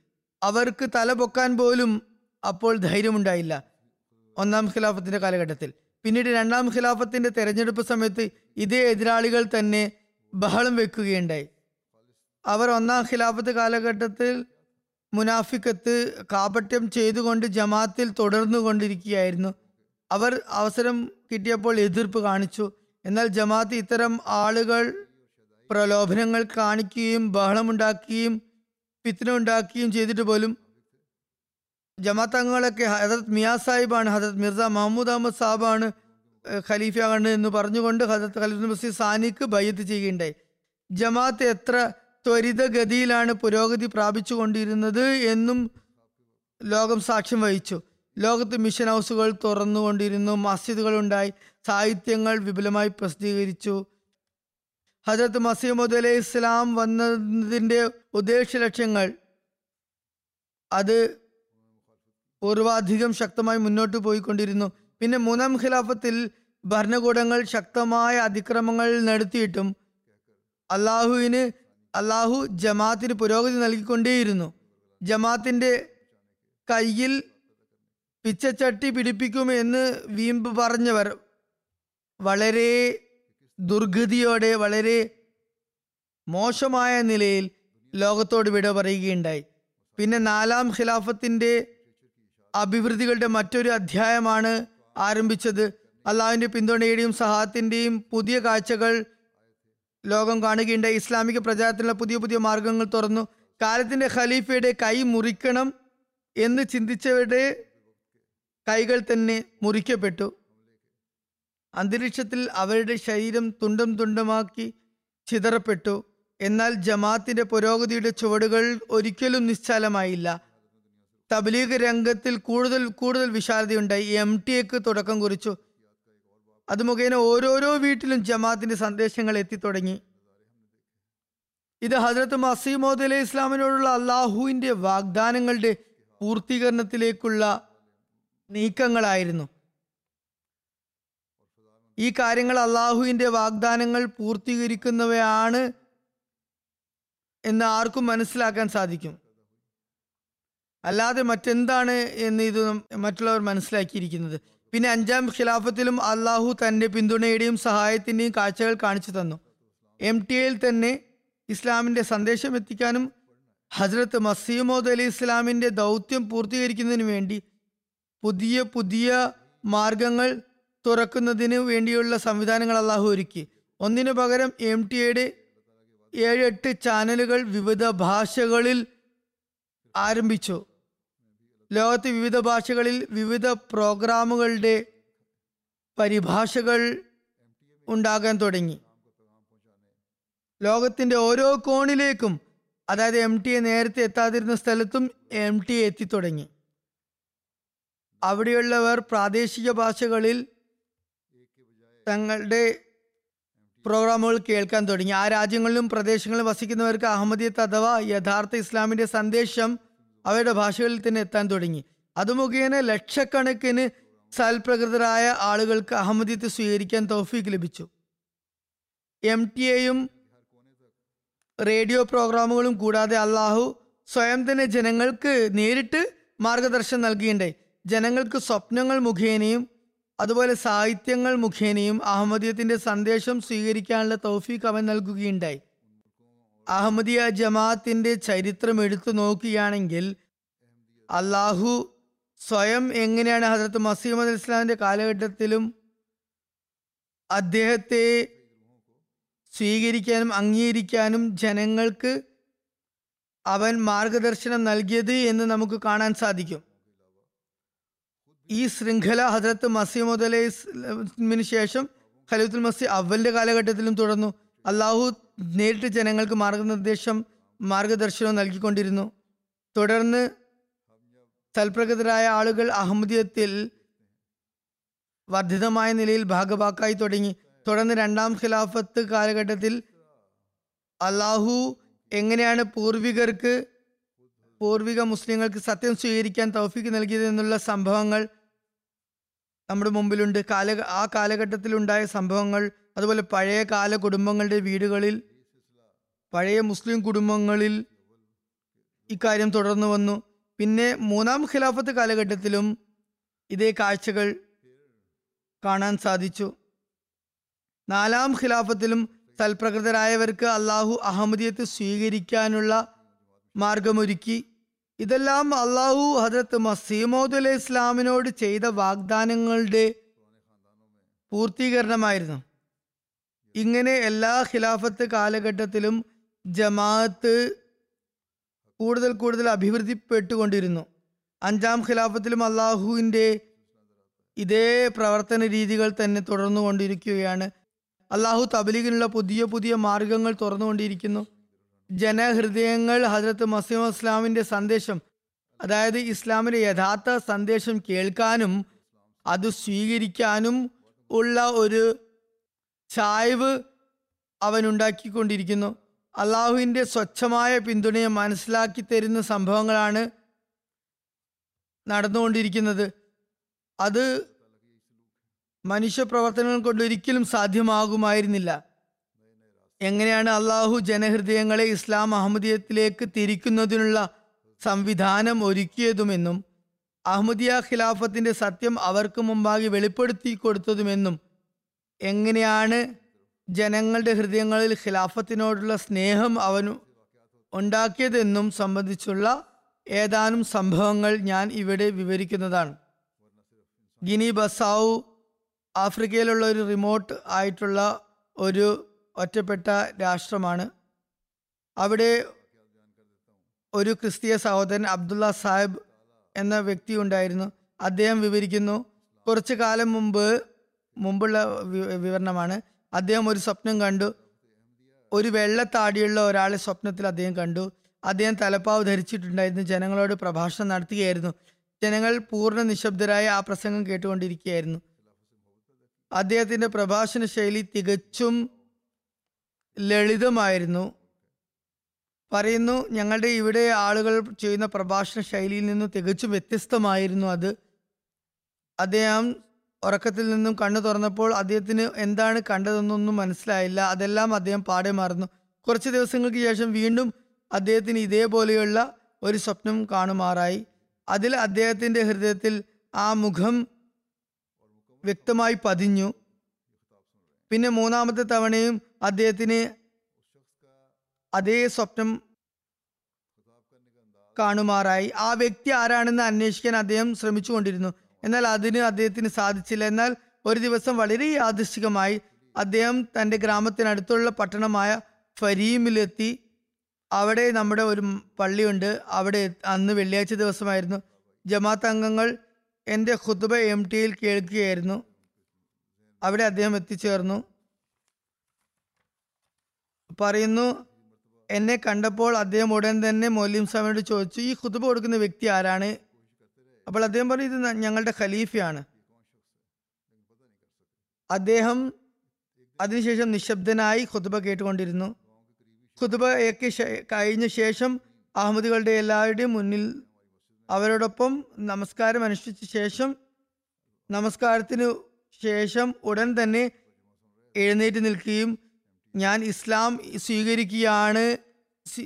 അവർക്ക് തല പൊക്കാൻ പോലും അപ്പോൾ ധൈര്യമുണ്ടായില്ല. ഒന്നാം ഖിലാഫത്തിന്റെ കാലഘട്ടത്തിൽ. പിന്നീട് രണ്ടാം ഖിലാഫത്തിന്റെ തെരഞ്ഞെടുപ്പ് സമയത്ത് ഇതേ എതിരാളികൾ തന്നെ ബഹളം വെക്കുകയുണ്ടായി. അവർ ഒന്നാം ഖിലാഫത്ത് കാലഘട്ടത്തിൽ മുനാഫിക്കത്ത് കാപട്യം ചെയ്തുകൊണ്ട് ജമാത്തിൽ തുടർന്നു കൊണ്ടിരിക്കുകയായിരുന്നു. അവർ അവസരം കിട്ടിയപ്പോൾ എതിർപ്പ് കാണിച്ചു. എന്നാൽ ജമാഅത്ത് ഇത്തരം ആളുകൾ പ്രലോഭനങ്ങൾ കാണിക്കുകയും ബഹളമുണ്ടാക്കുകയും പിത്തനുണ്ടാക്കുകയും ചെയ്തിട്ട് പോലും ജമാഅത്ത് ഹജറത് ഹജരത് മിയാ സാഹിബാണ് ഹജരത് മിർസ മഹമ്മൂദ് അഹമ്മദ് സാബാണ് ഖലീഫയാണ് എന്ന് പറഞ്ഞുകൊണ്ട് ഹജരത് ഖലീഫ് മസീദ് സാനിക്ക് ബയ്യത്ത് ചെയ്യുകയുണ്ടായി. ജമാഅത്ത് എത്ര ത്വരിതഗതിയിലാണ് പുരോഗതി പ്രാപിച്ചു കൊണ്ടിരുന്നത് എന്നും ലോകം സാക്ഷ്യം വഹിച്ചു. ലോകത്ത് മിഷൻ ഹൗസുകൾ തുറന്നുകൊണ്ടിരുന്നു മസ്ജിദുകൾ ഉണ്ടായി സാഹിത്യങ്ങൾ വിപുലമായി പ്രസിദ്ധീകരിച്ചു. ഹജരത്ത് മസീമുദ് അലൈഹി ഇസ്ലാം വന്നതിന്റെ ഉദ്ദേശ ലക്ഷ്യങ്ങൾ അത് പൂർവാധികം ശക്തമായി മുന്നോട്ട് പോയിക്കൊണ്ടിരുന്നു. പിന്നെ മൂന്നാം ഖിലാഫത്തിൽ ഭരണകൂടങ്ങൾ ശക്തമായ അതിക്രമങ്ങൾ നടത്തിയിട്ടും അള്ളാഹുവിന് അള്ളാഹു ജമാഅത്തിന് പുരോഗതി നൽകിക്കൊണ്ടേയിരുന്നു. ജമാഅത്തിന്റെ കയ്യിൽ പിച്ചച്ചട്ടി പിടിപ്പിക്കുമെന്ന് വീമ്പ് പറഞ്ഞവർ വളരെ ദുർഗതിയോടെ വളരെ മോശമായ നിലയിൽ ലോകത്തോട് വിട പറയുകയുണ്ടായി. പിന്നെ നാലാം ഖിലാഫത്തിന്റെ അഭിവൃദ്ധികളുടെ മറ്റൊരു അധ്യായമാണ് ആരംഭിച്ചത്. അള്ളാഹുവിന്റെ പിന്തുണയുടെയും സഹായത്തിന്റെയും പുതിയ കാഴ്ചകൾ ലോകം കാണുകയുണ്ടായി. ഇസ്ലാമിക പ്രചാരത്തിനുള്ള പുതിയ പുതിയ മാർഗങ്ങൾ തുറന്നു. കാലത്തിന്റെ ഖലീഫയുടെ കൈ മുറിക്കണം എന്ന് ചിന്തിച്ചവരുടെ കൈകൾ തന്നെ മുറിക്കപ്പെട്ടു. അന്തരീക്ഷത്തിൽ അവരുടെ ശരീരം തുണ്ടം തുണ്ടമാക്കി ചിതറപ്പെട്ടു. എന്നാൽ ജമാഅത്തിന്റെ പുരോഗതിയുടെ ചുവടുകൾ ഒരിക്കലും നിശ്ചലമായില്ല. തബ്ലീഗ് രംഗത്തിൽ കൂടുതൽ കൂടുതൽ വിശാലതയുണ്ടായി. എം ടി എക്ക് തുടക്കം കുറിച്ചു. അത് മുഖേന ഓരോരോ വീട്ടിലും ജമാഅത്തിന്റെ സന്ദേശങ്ങൾ എത്തിത്തുടങ്ങി. ഇത് ഹജ്രത്ത് മസീമോദ് അലൈഹി ഇസ്ലാമിനോടുള്ള അള്ളാഹുവിന്റെ വാഗ്ദാനങ്ങളുടെ പൂർത്തീകരണത്തിലേക്കുള്ള നീക്കങ്ങളായിരുന്നു. ഈ കാര്യങ്ങൾ അള്ളാഹുവിന്റെ വാഗ്ദാനങ്ങൾ പൂർത്തീകരിക്കുന്നവയാണ് എന്ന് ആർക്കും മനസ്സിലാക്കാൻ സാധിക്കും. അല്ലാതെ മറ്റെന്താണ് എന്ന് ഇത് മറ്റുള്ളവർ മനസ്സിലാക്കിയിരിക്കുന്നത്. പിന്നെ അഞ്ചാം ഖിലാഫത്തിലും അള്ളാഹു തന്റെ പിന്തുണയുടെയും സഹായത്തിന്റെയും കാഴ്ചകൾ കാണിച്ചു തന്നു. എം ടി എയിൽ തന്നെ ഇസ്ലാമിന്റെ സന്ദേശം എത്തിക്കാനും ഹസ്രത്ത് മസീമോദ് അലി ഇസ്ലാമിന്റെ ദൗത്യം പൂർത്തീകരിക്കുന്നതിന് വേണ്ടി പുതിയ പുതിയ മാർഗങ്ങൾ തുറക്കുന്നതിന് വേണ്ടിയുള്ള സംവിധാനങ്ങൾ അള്ളാഹു ഒരുക്കി. ഒന്നിനു പകരം എം ടി എയുടെ ഏഴെട്ട് ചാനലുകൾ വിവിധ ഭാഷകളിൽ ആരംഭിച്ചു. ലോകത്ത് വിവിധ ഭാഷകളിൽ വിവിധ പ്രോഗ്രാമുകളുടെ പരിഭാഷകൾ ഉണ്ടാകാൻ തുടങ്ങി. ലോകത്തിന്റെ ഓരോ കോണിലേക്കും അതായത് എം ടി എ നേരത്തെ എത്താതിരുന്ന സ്ഥലത്തും എം ടി എ എത്തിത്തുടങ്ങി അവിടെയുള്ളവർ പ്രാദേശിക ഭാഷകളിൽ തങ്ങളുടെ പ്രോഗ്രാമുകൾ കേൾക്കാൻ തുടങ്ങി. ആ രാജ്യങ്ങളിലും പ്രദേശങ്ങളിലും വസിക്കുന്നവർക്ക് അഹമ്മദിയത്ത് അഥവാ യഥാർത്ഥ ഇസ്ലാമിന്റെ സന്ദേശം അവരുടെ ഭാഷകളിൽ തന്നെ എത്താൻ തുടങ്ങി. അത് മുഖേന ലക്ഷക്കണക്കിന് സൽപ്രകൃതരായ ആളുകൾക്ക് അഹമ്മദിയത്ത് സ്വീകരിക്കാൻ തൗഫീക്ക് ലഭിച്ചു. എം ടി എയും റേഡിയോ പ്രോഗ്രാമുകളും കൂടാതെ അള്ളാഹു സ്വയം തന്നെ ജനങ്ങൾക്ക് നേരിട്ട് മാർഗദർശനം നൽകിയിട്ടുണ്ടായി ജനങ്ങൾക്ക് സ്വപ്നങ്ങൾ മുഖേനയും അതുപോലെ സാഹിത്യങ്ങൾ മുഖേനയും അഹമ്മദിയത്തിന്റെ സന്ദേശം സ്വീകരിക്കാനുള്ള തൗഫീഖ് അവൻ നൽകുകയുണ്ടായി. അഹമ്മദിയ ജമാഅത്തിന്റെ ചരിത്രം എടുത്തു നോക്കുകയാണെങ്കിൽ അള്ളാഹു സ്വയം എങ്ങനെയാണ് ഹസരത്ത് മസീമദ് ഇസ്ലാമിന്റെ കാലഘട്ടത്തിലും അദ്ദേഹത്തെ സ്വീകരിക്കാനും അംഗീകരിക്കാനും ജനങ്ങൾക്ക് അവൻ മാർഗദർശനം നൽകിയത് എന്ന് നമുക്ക് കാണാൻ സാധിക്കും. ഈ ശൃംഖല ഹജറത്ത് മസീമുദ് മുതലിന് ശേഷം ഖലീഫുൽ മസി അവലിന്റെ കാലഘട്ടത്തിലും തുടർന്നു. അള്ളാഹു നേരിട്ട് ജനങ്ങൾക്ക് മാർഗനിർദ്ദേശം മാർഗദർശനവും നൽകിക്കൊണ്ടിരുന്നു. തുടർന്ന് തൽപ്രകൃതരായ ആളുകൾ അഹമ്മദിയത്തിൽ വർദ്ധിതമായ നിലയിൽ ഭാഗഭാക്കായി തുടങ്ങി. തുടർന്ന് രണ്ടാം ഖിലാഫത്ത് കാലഘട്ടത്തിൽ അള്ളാഹു എങ്ങനെയാണ് പൂർവികർക്ക് പൂർവിക മുസ്ലിങ്ങൾക്ക് സത്യം സ്വീകരിക്കാൻ തൗഫീക്ക് നൽകിയത് എന്നുള്ള സംഭവങ്ങൾ നമ്മുടെ മുമ്പിലുണ്ട്. കാല ആ കാലഘട്ടത്തിലുണ്ടായ സംഭവങ്ങൾ അതുപോലെ പഴയ കാല കുടുംബങ്ങളുടെ വീടുകളിൽ പഴയ മുസ്ലിം കുടുംബങ്ങളിൽ ഇക്കാര്യം തുടർന്നു വന്നു. പിന്നെ മൂന്നാം ഖിലാഫത്ത് കാലഘട്ടത്തിലും ഇതേ കാഴ്ചകൾ കാണാൻ സാധിച്ചു. നാലാം ഖിലാഫത്തിലും തൽപ്രകൃതരായവർക്ക് അള്ളാഹു അഹമ്മദിയത്ത് സ്വീകരിക്കാനുള്ള മാർഗമൊരുക്കി. ഇതെല്ലാം അള്ളാഹു ഹജരത്ത് മസീമോദ് അലൈഹി ഇസ്ലാമിനോട് ചെയ്ത വാഗ്ദാനങ്ങളുടെ പൂർത്തീകരണമായിരുന്നു. ഇങ്ങനെ എല്ലാ ഖിലാഫത്ത് കാലഘട്ടത്തിലും ജമാഅത്ത് കൂടുതൽ കൂടുതൽ അഭിവൃദ്ധിപ്പെട്ടുകൊണ്ടിരുന്നു. അഞ്ചാം ഖിലാഫത്തിലും അള്ളാഹുവിന്റെ ഇതേ പ്രവർത്തന രീതികൾ തന്നെ തുടർന്നു കൊണ്ടിരിക്കുകയാണ് അള്ളാഹു തബലീഗിനുള്ള പുതിയ പുതിയ മാർഗങ്ങൾ തുറന്നുകൊണ്ടിരിക്കുന്നു. ജനഹൃദയങ്ങൾ ഹജരത്ത് മസീം ഇസ്ലാമിന്റെ സന്ദേശം അതായത് ഇസ്ലാമിന്റെ യഥാർത്ഥ സന്ദേശം കേൾക്കാനും അത് സ്വീകരിക്കാനും ഉള്ള ഒരു ചായ്വ് അവൻ ഉണ്ടാക്കിക്കൊണ്ടിരിക്കുന്നു. അള്ളാഹുവിന്റെ സ്വച്ഛമായ പിന്തുണയെ മനസ്സിലാക്കി തരുന്ന സംഭവങ്ങളാണ് നടന്നുകൊണ്ടിരിക്കുന്നത്. അത് മനുഷ്യപ്രവർത്തനങ്ങൾ കൊണ്ട് ഒരിക്കലും സാധ്യമാകുമായിരുന്നില്ല. എങ്ങനെയാണ് അള്ളാഹു ജനഹൃദയങ്ങളെ ഇസ്ലാം അഹമ്മദീയത്തിലേക്ക് തിരിക്കുന്നതിനുള്ള സംവിധാനം ഒരുക്കിയതുമെന്നും അഹമ്മദിയ ഖിലാഫത്തിന്റെ സത്യം അവർക്ക് മുമ്പാകെ വെളിപ്പെടുത്തി കൊടുത്തതുമെന്നും എങ്ങനെയാണ് ജനങ്ങളുടെ ഹൃദയങ്ങളിൽ ഖിലാഫത്തിനോടുള്ള സ്നേഹം അവൻ ഉണ്ടാക്കിയതെന്നും സംബന്ധിച്ചുള്ള ഏതാനും സംഭവങ്ങൾ ഞാൻ ഇവിടെ വിവരിക്കുന്നതാണ്. ഗിനി ബസാവു ആഫ്രിക്കയിലുള്ള ഒരു റിമോട്ട് ആയിട്ടുള്ള ഒരു ഒറ്റപ്പെട്ട രാഷ്ട്രമാണ്. അവിടെ ഒരു ക്രിസ്തീയ സഹോദരൻ അബ്ദുള്ള സാഹിബ് എന്ന വ്യക്തി ഉണ്ടായിരുന്നു. അദ്ദേഹം വിവരിക്കുന്നു കുറച്ചു കാലം മുമ്പ് മുമ്പുള്ള വിവരണമാണ്. അദ്ദേഹം ഒരു സ്വപ്നം കണ്ടു. ഒരു വെള്ളത്താടിയുള്ള ഒരാളെ സ്വപ്നത്തിൽ അദ്ദേഹം കണ്ടു. അദ്ദേഹം തലപ്പാവ് ധരിച്ചിട്ടുണ്ടായിരുന്നു. ജനങ്ങളോട് പ്രഭാഷണം നടത്തുകയായിരുന്നു. ജനങ്ങൾ പൂർണ നിശബ്ദരായ ആ പ്രസംഗം കേട്ടുകൊണ്ടിരിക്കുകയായിരുന്നു. അദ്ദേഹത്തിന്റെ പ്രഭാഷണ ശൈലി തികച്ചും ലളിതമായിരുന്നു. പറയുന്നു ഞങ്ങളുടെ ഇവിടെ ആളുകൾ ചെയ്യുന്ന പ്രഭാഷണ ശൈലിയിൽ നിന്ന് തികച്ചും വ്യത്യസ്തമായിരുന്നു അത്. അദ്ദേഹം ഉറക്കത്തിൽ നിന്നും കണ്ണു തുറന്നപ്പോൾ അദ്ദേഹത്തിന് എന്താണ് കണ്ടതെന്നൊന്നും മനസ്സിലായില്ല. അതെല്ലാം അദ്ദേഹം പാടെ മറന്നു. കുറച്ച് ദിവസങ്ങൾക്ക് ശേഷം വീണ്ടും അദ്ദേഹത്തിന് ഇതേപോലെയുള്ള ഒരു സ്വപ്നം കാണുമാറായി. അതിൽ അദ്ദേഹത്തിന്റെ ഹൃദയത്തിൽ ആ മുഖം വ്യക്തമായി പതിഞ്ഞു. പിന്നെ മൂന്നാമത്തെ തവണയും അദ്ദേഹത്തിന് അതേ സ്വപ്നം കാണുമാറായി. ആ വ്യക്തി ആരാണെന്ന് അന്വേഷിക്കാൻ അദ്ദേഹം ശ്രമിച്ചുകൊണ്ടിരുന്നു. എന്നാൽ അതിന് അദ്ദേഹത്തിന് സാധിച്ചില്ല. എന്നാൽ ഒരു ദിവസം വളരെ യാദൃശികമായി അദ്ദേഹം തന്റെ ഗ്രാമത്തിനടുത്തുള്ള പട്ടണമായ ഫരീമിലെത്തി. അവിടെ നമ്മുടെ ഒരു പള്ളിയുണ്ട്. അവിടെ അന്ന് വെള്ളിയാഴ്ച ദിവസമായിരുന്നു. ജമാഅത്ത് അംഗങ്ങൾ എന്റെ ഖുതുബ എം ടിയിൽ കേൾക്കുകയായിരുന്നു. അവിടെ അദ്ദേഹം എത്തിച്ചേർന്നു. പറയുന്നു എന്നെ കണ്ടപ്പോൾ അദ്ദേഹം ഉടൻ തന്നെ മൊല്ലിം സാമിനോട് ചോദിച്ചു ഈ ഖുതുബ കൊടുക്കുന്ന വ്യക്തി ആരാണ്? അപ്പോൾ അദ്ദേഹം പറഞ്ഞു ഇത് ഞങ്ങളുടെ ഖലീഫയാണ്. അദ്ദേഹം അതിനുശേഷം നിശബ്ദനായി ഖുതുബ കേട്ടുകൊണ്ടിരുന്നു. ഖുതുബയൊക്കെ കഴിഞ്ഞ ശേഷം അഹമ്മദികളുടെ എല്ലാവരുടെയും മുന്നിൽ അവരോടൊപ്പം നമസ്കാരം അനുഷ്ഠിച്ച ശേഷം നമസ്കാരത്തിനു ശേഷം ഉടൻ തന്നെ എഴുന്നേറ്റ് നിൽക്കുകയും ഞാൻ ഇസ്ലാം സ്വീകരിക്കുകയാണ്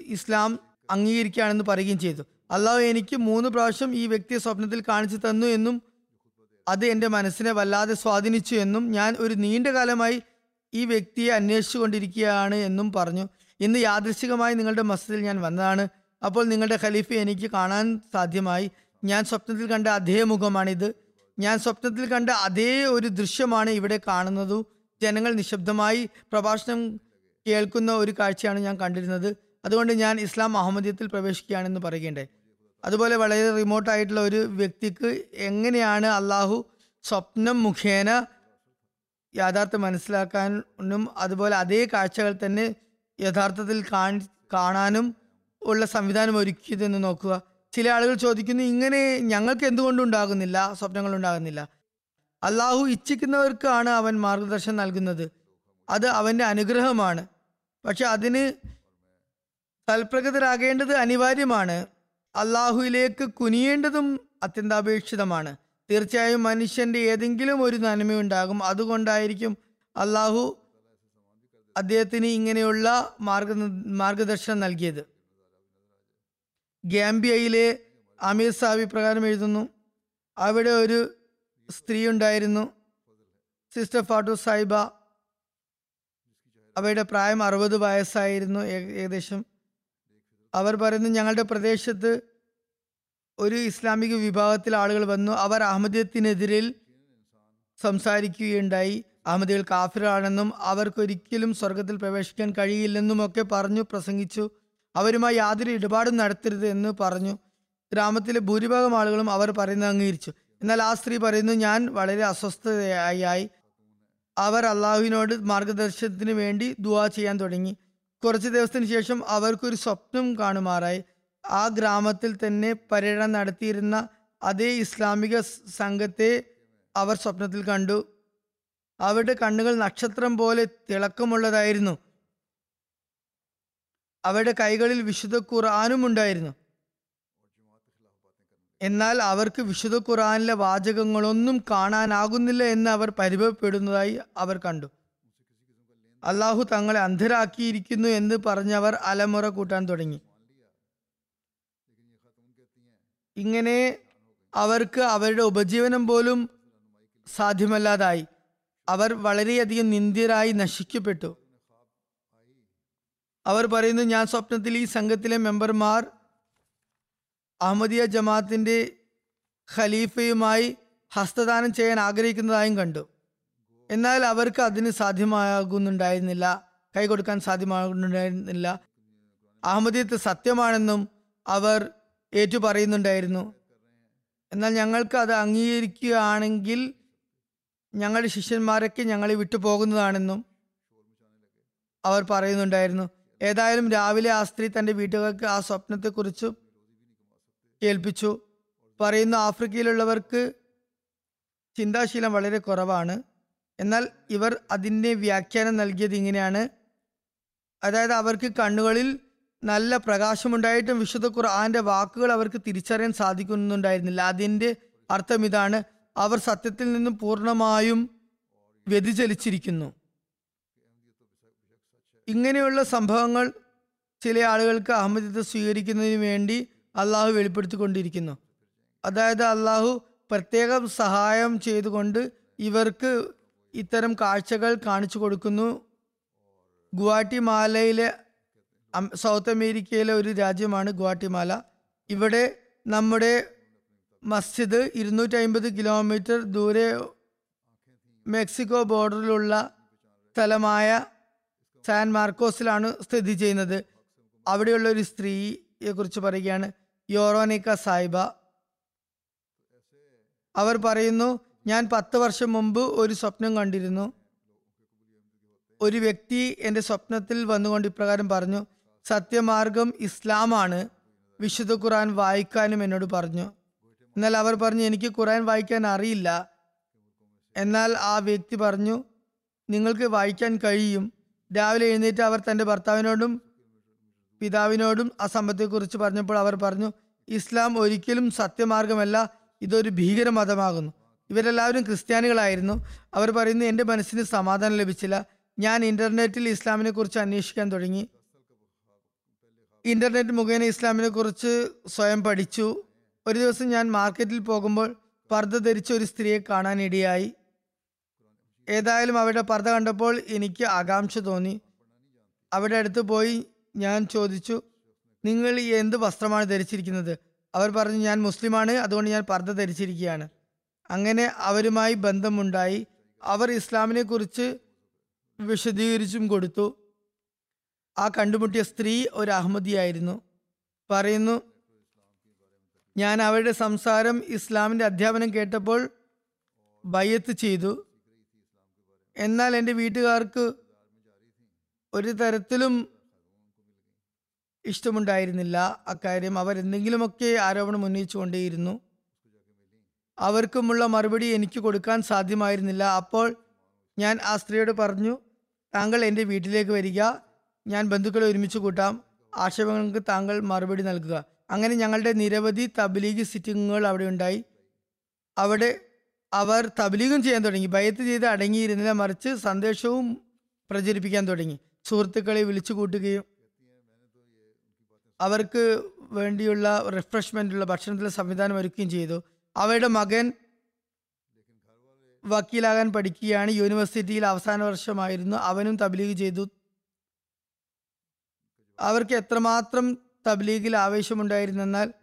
ഇസ്ലാം അംഗീകരിക്കുകയാണെന്ന് പറയുകയും ചെയ്തു. അള്ളാഹു എനിക്ക് മൂന്ന് പ്രാവശ്യം ഈ വ്യക്തിയെ സ്വപ്നത്തിൽ കാണിച്ചു തന്നു എന്നും അത് എന്റെ മനസ്സിനെ വല്ലാതെ സ്വാധീനിച്ചു എന്നും ഞാൻ ഒരു നീണ്ട കാലമായി ഈ വ്യക്തിയെ അന്വേഷിച്ചു കൊണ്ടിരിക്കുകയാണ് എന്നും പറഞ്ഞു. ഇന്ന് യാദൃശികമായി നിങ്ങളുടെ മസ്ജിദിൽ ഞാൻ വന്നതാണ്. അപ്പോൾ നിങ്ങളുടെ ഖലീഫ എനിക്ക് കാണാൻ സാധ്യമായി. ഞാൻ സ്വപ്നത്തിൽ കണ്ട അതേ മുഖമാണിത്. ഞാൻ സ്വപ്നത്തിൽ കണ്ട അതേ ഒരു ദൃശ്യമാണ് ഇവിടെ കാണുന്നതും. ജനങ്ങൾ നിശബ്ദമായി പ്രഭാഷണം കേൾക്കുന്ന ഒരു കാഴ്ചയാണ് ഞാൻ കണ്ടിരുന്നത്. അതുകൊണ്ട് ഞാൻ ഇസ്ലാം അഹമ്മദീയത്തിൽ പ്രവേശിക്കുകയാണെന്ന് പറയുകയുണ്ടേ അതുപോലെ വളരെ റിമോട്ടായിട്ടുള്ള ഒരു വ്യക്തിക്ക് എങ്ങനെയാണ് അള്ളാഹു സ്വപ്നം മുഖേന യാഥാർത്ഥ്യം മനസ്സിലാക്കാനും അതുപോലെ അതേ കാഴ്ചകൾ തന്നെ യഥാർത്ഥത്തിൽ കാണി കാണാനും ഉള്ള സംവിധാനം ഒരുക്കിയതെന്ന് നോക്കുക. ചില ആളുകൾ ചോദിക്കുന്നു ഇങ്ങനെ ഞങ്ങൾക്ക് എന്തുകൊണ്ടുണ്ടാകുന്നില്ല സ്വപ്നങ്ങൾ ഉണ്ടാകുന്നില്ല. അള്ളാഹു ഇച്ഛിക്കുന്നവർക്കാണ് അവൻ മാർഗദർശനം നൽകുന്നത്. അത് അവന്റെ അനുഗ്രഹമാണ്. പക്ഷെ അതിന് തൽപ്രകൃതരാകേണ്ടത് അനിവാര്യമാണ്. അള്ളാഹുവിലേക്ക് കുനിയേണ്ടതും അത്യന്താപേക്ഷിതമാണ്. തീർച്ചയായും മനുഷ്യന്റെ ഏതെങ്കിലും ഒരു നന്മയുണ്ടാകും അതുകൊണ്ടായിരിക്കും അള്ളാഹു അദ്ദേഹത്തിന് ഇങ്ങനെയുള്ള മാർഗ മാർഗദർശനം നൽകിയത്. ഗാംബിയയിലെ അമീർ സാബി പ്രകാരം എഴുതുന്നു അവിടെ ഒരു സ്ത്രീ ഉണ്ടായിരുന്നു സിസ്റ്റർ ഫാട്ടു സാഹിബ. അവയുടെ പ്രായം അറുപത് വയസ്സായിരുന്നു ഏകദേശം. അവർ പറയുന്നു ഞങ്ങളുടെ പ്രദേശത്ത് ഒരു ഇസ്ലാമിക വിഭാഗത്തിൽ ആളുകൾ വന്നു. അവർ അഹമ്മദീയത്തിനെതിരിൽ സംസാരിക്കുകയുണ്ടായി. അഹമ്മദികൾ കാഫിറാണെന്നും അവർക്കൊരിക്കലും സ്വർഗത്തിൽ പ്രവേശിക്കാൻ കഴിയില്ലെന്നും ഒക്കെ പറഞ്ഞു പ്രസംഗിച്ചു. അവരുമായി യാതൊരു ഇടപാടും നടത്തരുത് എന്ന് പറഞ്ഞു. ഗ്രാമത്തിലെ ഭൂരിഭാഗം ആളുകളും അവർ പറയുന്നത് അംഗീകരിച്ചു. എന്നാൽ ആ സ്ത്രീ പറയുന്നു ഞാൻ വളരെ അസ്വസ്ഥതയായി അവർ അള്ളാഹുവിനോട് മാർഗദർശനത്തിന് വേണ്ടി ദുവാ ചെയ്യാൻ തുടങ്ങി. കുറച്ച് ദിവസത്തിന് ശേഷം അവർക്കൊരു സ്വപ്നം കാണുമാറായി. ആ ഗ്രാമത്തിൽ തന്നെ പര്യടനം നടത്തിയിരുന്ന അതേ ഇസ്ലാമിക സംഘത്തെ അവർ സ്വപ്നത്തിൽ കണ്ടു. അവരുടെ കണ്ണുകൾ നക്ഷത്രം പോലെ തിളക്കമുള്ളതായിരുന്നു. അവരുടെ കൈകളിൽ വിശുദ്ധ ഖുർആാനും ഉണ്ടായിരുന്നു. എന്നാൽ അവർക്ക് വിശുദ്ധ ഖുർആാനിലെ വാചകങ്ങളൊന്നും കാണാനാകുന്നില്ല എന്ന് അവർ പരിഭവപ്പെടുന്നതായി അവർ കണ്ടു. അള്ളാഹു തങ്ങളെ അന്ധരാക്കിയിരിക്കുന്നു എന്ന് പറഞ്ഞവർ അലമുറ കൂട്ടാൻ തുടങ്ങി. ഇങ്ങനെ അവർക്ക് അവരുടെ ഉപജീവനം പോലും സാധ്യമല്ലാതായി. അവർ വളരെയധികം നിന്ദ്യരായി നശിക്കപ്പെട്ടു. അവർ പറയുന്നു ഞാൻ സ്വപ്നത്തിൽ ഈ സംഘത്തിലെ മെമ്പർമാർ അഹമ്മദിയ ജമാഅത്തിന്റെ ഖലീഫയുമായി ഹസ്തദാനം ചെയ്യാൻ ആഗ്രഹിക്കുന്നതായും കണ്ടു. എന്നാൽ അവർക്ക് അതിന് സാധ്യമാകുന്നുണ്ടായിരുന്നില്ല. കൈ കൊടുക്കാൻ സാധ്യമാകുന്നുണ്ടായിരുന്നില്ല അഹമ്മദീത്ത് സത്യമാണെന്നും അവർ ഏറ്റു പറയുന്നുണ്ടായിരുന്നു എന്നാൽ ഞങ്ങൾക്ക് അത് അംഗീകരിക്കുകയാണെങ്കിൽ ഞങ്ങളുടെ ശിഷ്യന്മാരൊക്കെ ഞങ്ങളെ വിട്ടുപോകുന്നതാണെന്നും അവർ പറയുന്നുണ്ടായിരുന്നു. ഏതായാലും രാവിലെ ആ സ്ത്രീ തന്റെ വീട്ടുകാർക്ക് ആ സ്വപ്നത്തെക്കുറിച്ച് കേൾപ്പിച്ചു. പറയുന്ന ആഫ്രിക്കയിലുള്ളവർക്ക് ചിന്താശീലം വളരെ കുറവാണ്. എന്നാൽ ഇവർ അതിന്റെ വ്യാഖ്യാനം നൽകിയത് ഇങ്ങനെയാണ്. അതായത് അവർക്ക് കണ്ണുകളിൽ നല്ല പ്രകാശമുണ്ടായിട്ടും വിശുദ്ധ ഖുർആന്റെ വാക്കുകൾ അവർക്ക് തിരിച്ചറിയാൻ സാധിക്കുന്നുണ്ടായിരുന്നില്ല. അതിന്റെ അർത്ഥം ഇതാണ് അവർ സത്യത്തിൽ നിന്നും പൂർണമായും വ്യതിചലിച്ചിരിക്കുന്നു. ഇങ്ങനെയുള്ള സംഭവങ്ങൾ ചില ആളുകൾക്ക് അഹമ്മദത്തെ സ്വീകരിക്കുന്നതിന് വേണ്ടി അള്ളാഹു വെളിപ്പെടുത്തിക്കൊണ്ടിരിക്കുന്നു. അതായത് അള്ളാഹു പ്രത്യേകം സഹായം ചെയ്തുകൊണ്ട് ഇവർക്ക് ഇത്തരം കാഴ്ചകൾ കാണിച്ചു കൊടുക്കുന്നു. ഗുവാട്ടിമാലയിലെ സൗത്ത് അമേരിക്കയിലെ ഒരു രാജ്യമാണ് ഗുവാട്ടിമാല. ഇവിടെ നമ്മുടെ മസ്ജിദ് ഇരുന്നൂറ്റി അമ്പത് കിലോമീറ്റർ ദൂരെ മെക്സിക്കോ ബോർഡറിലുള്ള സ്ഥലമായ സാൻ മാർക്കോസിലാണ് സ്ഥിതി ചെയ്യുന്നത്. അവിടെയുള്ള ഒരു സ്ത്രീയെ കുറിച്ച് പറയുകയാണ് യോറോനിക്ക സായിബ. അവർ പറയുന്നു ഞാൻ പത്ത് വർഷം മുമ്പ് ഒരു സ്വപ്നം കണ്ടിരുന്നു. ഒരു വ്യക്തി എന്റെ സ്വപ്നത്തിൽ വന്നുകൊണ്ട് ഇപ്രകാരം പറഞ്ഞു സത്യമാർഗം ഇസ്ലാമാണ്. വിശുദ്ധ ഖുറാൻ വായിക്കാനും എന്നോട് പറഞ്ഞു. എന്നാൽ അവർ പറഞ്ഞു എനിക്ക് ഖുറാൻ വായിക്കാൻ അറിയില്ല. എന്നാൽ ആ വ്യക്തി പറഞ്ഞു നിങ്ങൾക്ക് വായിക്കാൻ കഴിയും. രാവിലെ എഴുന്നേറ്റ് അവർ തന്റെ ഭർത്താവിനോടും പിതാവിനോടും ആ സംഭവത്തെക്കുറിച്ച് പറഞ്ഞപ്പോൾ അവർ പറഞ്ഞു ഇസ്ലാം ഒരിക്കലും സത്യമാർഗമല്ല ഇതൊരു ഭീകര മതമാകുന്നു ഇവരെല്ലാവരും ക്രിസ്ത്യാനികളായിരുന്നു. അവർ പറയുന്നു എന്റെ മനസ്സിന് സമാധാനം ലഭിച്ചില്ല. ഞാൻ ഇന്റർനെറ്റിൽ ഇസ്ലാമിനെ കുറിച്ച് അന്വേഷിക്കാൻ തുടങ്ങി. ഇന്റർനെറ്റ് മുഖേന ഇസ്ലാമിനെ കുറിച്ച് സ്വയം പഠിച്ചു. ഒരു ദിവസം ഞാൻ മാർക്കറ്റിൽ പോകുമ്പോൾ പർദ്ദ ധരിച്ച ഒരു സ്ത്രീയെ കാണാനിടയായി ഏതായാലും അവരുടെ പർദ്ദ കണ്ടപ്പോൾ എനിക്ക് ആകാംക്ഷ തോന്നി. അവിടെ അടുത്ത് പോയി ഞാൻ ചോദിച്ചു നിങ്ങൾ എന്ത് വസ്ത്രമാണ് ധരിച്ചിരിക്കുന്നത്? അവർ പറഞ്ഞു ഞാൻ മുസ്ലിമാണ് അതുകൊണ്ട് ഞാൻ പർദ്ദ ധരിച്ചിരിക്കുകയാണ്. അങ്ങനെ അവരുമായി ബന്ധമുണ്ടായി. അവർ ഇസ്ലാമിനെ കുറിച്ച് വിശദീകരിച്ചും കൊടുത്തു. ആ കണ്ടുമുട്ടിയ സ്ത്രീ ഒരു അഹമ്മദിയായിരുന്നു. പറയുന്നു ഞാൻ അവരുടെ സംസാരം ഇസ്ലാമിന്റെ അധ്യാപനം കേട്ടപ്പോൾ ബയ്യത്ത് ചെയ്തു. എന്നാൽ എന്റെ വീട്ടുകാർക്ക് ഒരു തരത്തിലും ഇഷ്ടമുണ്ടായിരുന്നില്ല. അക്കാര്യം അവർ എന്തെങ്കിലുമൊക്കെ ആരോപണം ഉന്നയിച്ചുകൊണ്ടേയിരുന്നു. അവർക്കുമുള്ള മറുപടി എനിക്ക് കൊടുക്കാൻ സാധ്യമായിരുന്നില്ല. അപ്പോൾ ഞാൻ ആ സ്ത്രീയോട് പറഞ്ഞു താങ്കൾ എന്റെ വീട്ടിലേക്ക് വരിക. ഞാൻ ബന്ധുക്കളെ ഒരുമിച്ച് കൂട്ടാം. ആക്ഷേപങ്ങൾക്ക് താങ്കൾ മറുപടി നൽകുക. അങ്ങനെ ഞങ്ങളുടെ നിരവധി തബ്ലീഗ് സിറ്റിങ്ങുകൾ അവിടെ ഉണ്ടായി. അവിടെ അവർ തബ്ലീഗും ചെയ്യാൻ തുടങ്ങി. ഭയത്ത് ചെയ്ത് അടങ്ങിയിരുന്നില്ല. മറിച്ച് സന്ദേശവും പ്രചരിപ്പിക്കാൻ തുടങ്ങി. സുഹൃത്തുക്കളെ വിളിച്ചു കൂട്ടുകയും അവർക്ക് വേണ്ടിയുള്ള റിഫ്രഷ്മെന്റുള്ള ഭക്ഷണത്തിലെ സംവിധാനം ഒരുക്കുകയും ചെയ്തു. അവരുടെ മകൻ വക്കീലാകാൻ പഠിക്കുകയാണ്. യൂണിവേഴ്സിറ്റിയിൽ അവസാന വർഷമായിരുന്നു. അവനും തബ്ലീഗ് ചെയ്തു. അവർക്ക് എത്രമാത്രം തബ്ലീഗിൽ ആവേശമുണ്ടായിരുന്നെന്നാൽ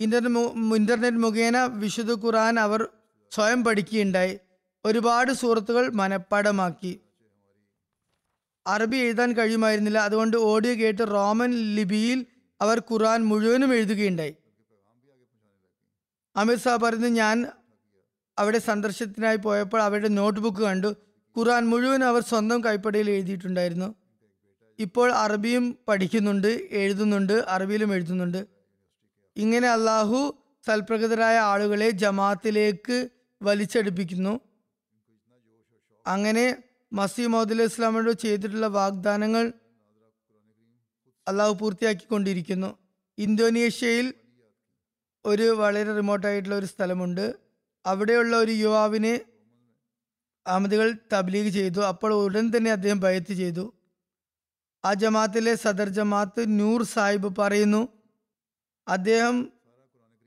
ഇന്റർനെറ്റ് ഇന്റർനെറ്റ് മുഖേന വിശുദ്ധ ഖുറാൻ അവർ സ്വയം പഠിക്കുകയുണ്ടായി. ഒരുപാട് സുഹൃത്തുക്കൾ മനഃപ്പാടമാക്കി അറബി എഴുതാൻ കഴിയുമായിരുന്നില്ല. അതുകൊണ്ട് ഓഡിയോ കേട്ട് റോമൻ ലിപിയിൽ അവർ ഖുറാൻ മുഴുവനും എഴുതുകയുണ്ടായി. അമിത് ഷാ പറയുന്നു ഞാൻ അവിടെ സന്ദർശനത്തിനായി പോയപ്പോൾ അവരുടെ നോട്ട്ബുക്ക് കണ്ടു. ഖുറാൻ മുഴുവൻ അവർ സ്വന്തം കൈപ്പടയിൽ എഴുതിയിട്ടുണ്ടായിരുന്നു. ഇപ്പോൾ അറബിയും പഠിക്കുന്നുണ്ട് എഴുതുന്നുണ്ട് അറബിയിലും എഴുതുന്നുണ്ട്. ഇങ്ങനെ അള്ളാഹു സൽപ്രകൃതരായ ആളുകളെ ജമാഅത്തിലേക്ക് വലിച്ചടുപ്പിക്കുന്നു. അങ്ങനെ മസീ മൗദ് ഇസ്ലാമിനോട് ചെയ്തിട്ടുള്ള വാഗ്ദാനങ്ങൾ അള്ളാഹു പൂർത്തിയാക്കിക്കൊണ്ടിരിക്കുന്നു. ഇന്തോനേഷ്യയിൽ ഒരു വളരെ റിമോട്ടായിട്ടുള്ള ഒരു സ്ഥലമുണ്ട്. അവിടെയുള്ള ഒരു യുവാവിനെ അഹമ്മദികൾ തബ്ലീഗ് ചെയ്തു. അപ്പോൾ ഉടൻ തന്നെ അദ്ദേഹം ബയത്ത് ചെയ്തു. ആ ജമാത്തിലെ സദർ ജമാത്ത് നൂർ സാഹിബ് പറയുന്നു അദ്ദേഹം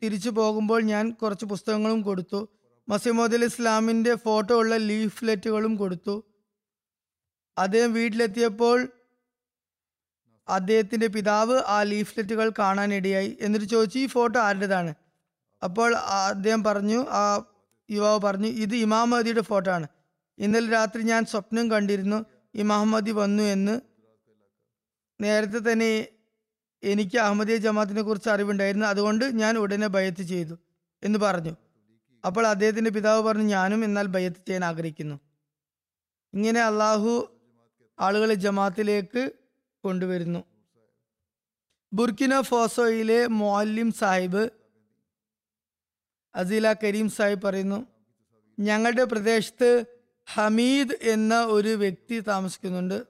തിരിച്ചു പോകുമ്പോൾ ഞാൻ കുറച്ച് പുസ്തകങ്ങളും കൊടുത്തു. മസീമോദ് ഇസ്ലാമിന്റെ ഫോട്ടോ ഉള്ള ലീഫ്ലെറ്റുകളും കൊടുത്തു. അദ്ദേഹം വീട്ടിലെത്തിയപ്പോൾ അദ്ദേഹത്തിന്റെ പിതാവ് ആ ലീഫ്ലെറ്റുകൾ കാണാനിടയായി. എന്നിട്ട് ചോദിച്ചു ഈ ഫോട്ടോ ആരുടേതാണ്? അപ്പോൾ അദ്ദേഹം പറഞ്ഞു ആ യുവാവ് പറഞ്ഞു ഇത് ഇമാം ഫോട്ടോ ആണ്. ഇന്നലെ രാത്രി ഞാൻ സ്വപ്നം കണ്ടിരുന്നു. ഇമാം മഹദി വന്നു എന്ന്. നേരത്തെ തന്നെ എനിക്ക് അഹമ്മദിയ ജമാഅത്തിനെ കുറിച്ച് അറിവുണ്ടായിരുന്നു. അതുകൊണ്ട് ഞാൻ ഉടനെ ബയത്ത് ചെയ്തു എന്ന് പറഞ്ഞു. അപ്പോൾ അദ്ദേഹത്തിന്റെ പിതാവ് പറഞ്ഞു ഞാനും എന്നാൽ ബയത്ത് ചെയ്യാൻ ആഗ്രഹിക്കുന്നു. ഇങ്ങനെ അള്ളാഹു ആളുകളെ ജമാത്തിലേക്ക് കൊണ്ടുവരുന്നു. ബുർക്കിന ഫോസോയിലെ മൊല്ലിം സാഹിബ് അസീല കരീം സാഹിബ് പറയുന്നു ഞങ്ങളുടെ പ്രദേശത്ത് ഹമീദ് എന്ന ഒരു വ്യക്തി താമസിക്കുന്നുണ്ട്.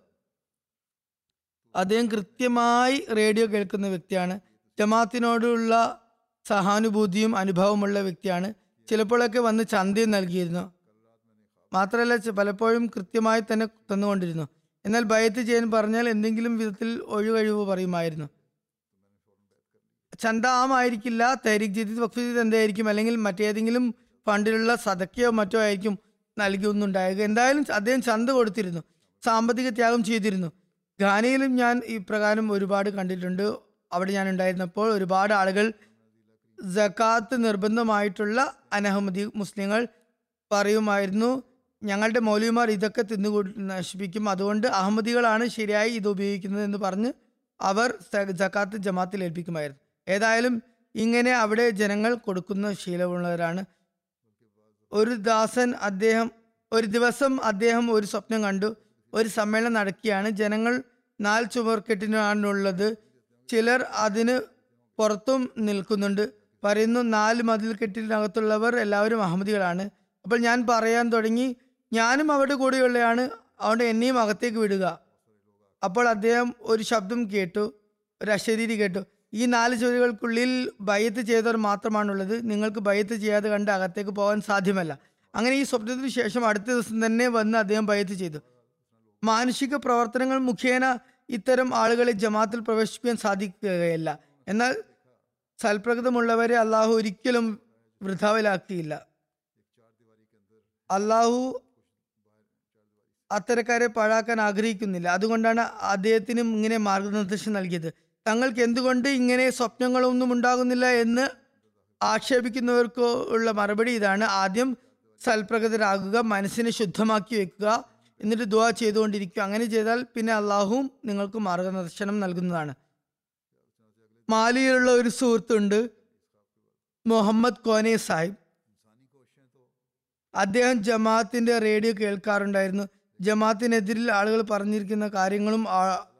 അദ്ദേഹം കൃത്യമായി റേഡിയോ കേൾക്കുന്ന വ്യക്തിയാണ്. ജമാത്തിനോടുള്ള സഹാനുഭൂതിയും അനുഭവമുള്ള വ്യക്തിയാണ്. ചിലപ്പോഴൊക്കെ വന്ന് ചന്തയും നൽകിയിരുന്നു. മാത്രമല്ല പലപ്പോഴും കൃത്യമായി തന്നെ തന്നുകൊണ്ടിരുന്നു. എന്നാൽ ബയത്ത് ചെയ്യാൻ പറഞ്ഞാൽ എന്തെങ്കിലും വിധത്തിൽ ഒഴികഴിവ് പറയുമായിരുന്നു. ചന്ത ആമായിരിക്കില്ല തഹരീഖ് ജദീദ് വഖഫ് എന്തായിരിക്കും? അല്ലെങ്കിൽ മറ്റേതെങ്കിലും ഫണ്ടിലുള്ള സതക്കയോ മറ്റോ ആയിരിക്കും നൽകിയൊന്നുണ്ടായത്. എന്തായാലും അദ്ദേഹം ചന്ത കൊടുത്തിരുന്നു സാമ്പത്തിക ത്യാഗം ചെയ്തിരുന്നു. ഖാനയിലും ഞാൻ ഇപ്രകാരം പ്രകാരം ഒരുപാട് കണ്ടിട്ടുണ്ട്. അവിടെ ഞാൻ ഉണ്ടായിരുന്നപ്പോൾ ഒരുപാട് ആളുകൾ ജക്കാത്ത് നിർബന്ധമായിട്ടുള്ള അനഹമതി മുസ്ലിങ്ങൾ പറയുമായിരുന്നു. ഞങ്ങളുടെ മൗലിമാർ ഇതൊക്കെ തിന്നു നശിപ്പിക്കും. അതുകൊണ്ട് അഹമ്മദികളാണ് ശരിയായി ഇത് ഉപയോഗിക്കുന്നത് എന്ന് പറഞ്ഞ് അവർ ജക്കാത്ത് ജമാത്തിൽ ഏൽപ്പിക്കുമായിരുന്നു. ഏതായാലും ഇങ്ങനെ അവിടെ ജനങ്ങൾ കൊടുക്കുന്ന ശീലമുള്ളവരാണ്. ഒരു ദാസൻ അദ്ദേഹം ഒരു ദിവസം അദ്ദേഹം ഒരു സ്വപ്നം കണ്ടു. ഒരു സമ്മേളനം നടക്കുകയാണ്. ജനങ്ങൾ നാല് ചുമർക്കെട്ടിനാണുള്ളത്. ചിലർ അതിന് പുറത്തും നിൽക്കുന്നുണ്ട്. പറയുന്നു നാല് മതിൽ കെട്ടിനകത്തുള്ളവർ എല്ലാവരും അഹമ്മദികളാണ്. അപ്പോൾ ഞാൻ പറയാൻ തുടങ്ങി ഞാനും അവരുടെ കൂടെയുള്ളയാണ്. അതുകൊണ്ട് എന്നെയും അകത്തേക്ക് വിടുക. അപ്പോൾ അദ്ദേഹം ഒരു ശബ്ദം കേട്ടു. ഒരു അശരീരി കേട്ടു. ഈ നാല് ചുവരുകൾക്കുള്ളിൽ ഭയത്ത് ചെയ്തവർ മാത്രമാണുള്ളത്. നിങ്ങൾക്ക് ഭയത്ത് ചെയ്യാതെ കണ്ട് അകത്തേക്ക് പോകാൻ സാധ്യമല്ല. അങ്ങനെ ഈ സ്വപ്നത്തിന് ശേഷം അടുത്ത ദിവസം തന്നെ വന്ന് അദ്ദേഹം ഭയത്ത് ചെയ്തു. മാനുഷിക പ്രവർത്തനങ്ങൾ മുഖേന ഇത്തരം ആളുകളെ ജമാത്തിൽ പ്രവേശിപ്പിക്കാൻ സാധിക്കുകയല്ല. എന്നാൽ സൽപ്രകൃതമുള്ളവരെ അള്ളാഹു ഒരിക്കലും വൃഥാവിലാക്കിയില്ല. അള്ളാഹു അത്തരക്കാരെ പാഴാക്കാൻ ആഗ്രഹിക്കുന്നില്ല. അതുകൊണ്ടാണ് അദ്ദേഹത്തിനും ഇങ്ങനെ മാർഗനിർദ്ദേശം നൽകിയത്. തങ്ങൾക്ക് എന്തുകൊണ്ട് ഇങ്ങനെ സ്വപ്നങ്ങളൊന്നും ഉണ്ടാകുന്നില്ല എന്ന് ആക്ഷേപിക്കുന്നവർക്ക് ഉള്ള മറുപടി ഇതാണ്. ആദ്യം സൽപ്രകൃതരാകുക മനസ്സിനെ ശുദ്ധമാക്കി വെക്കുക എന്നിട്ട് ദുവാ ചെയ്തുകൊണ്ടിരിക്കുക. അങ്ങനെ ചെയ്താൽ പിന്നെ അള്ളാഹുവും നിങ്ങൾക്ക് മാർഗനിർദ്ദേശനം നൽകുന്നതാണ്. മാലിയിലുള്ള ഒരു സുഹൃത്തുണ്ട് മുഹമ്മദ് കോനെ സാഹിബ്. അദ്ദേഹം ജമാഅത്തിന്റെ റേഡിയോ കേൾക്കാറുണ്ടായിരുന്നു. ജമാഅത്തിനെതിരിൽ ആളുകൾ പറഞ്ഞിരിക്കുന്ന കാര്യങ്ങളും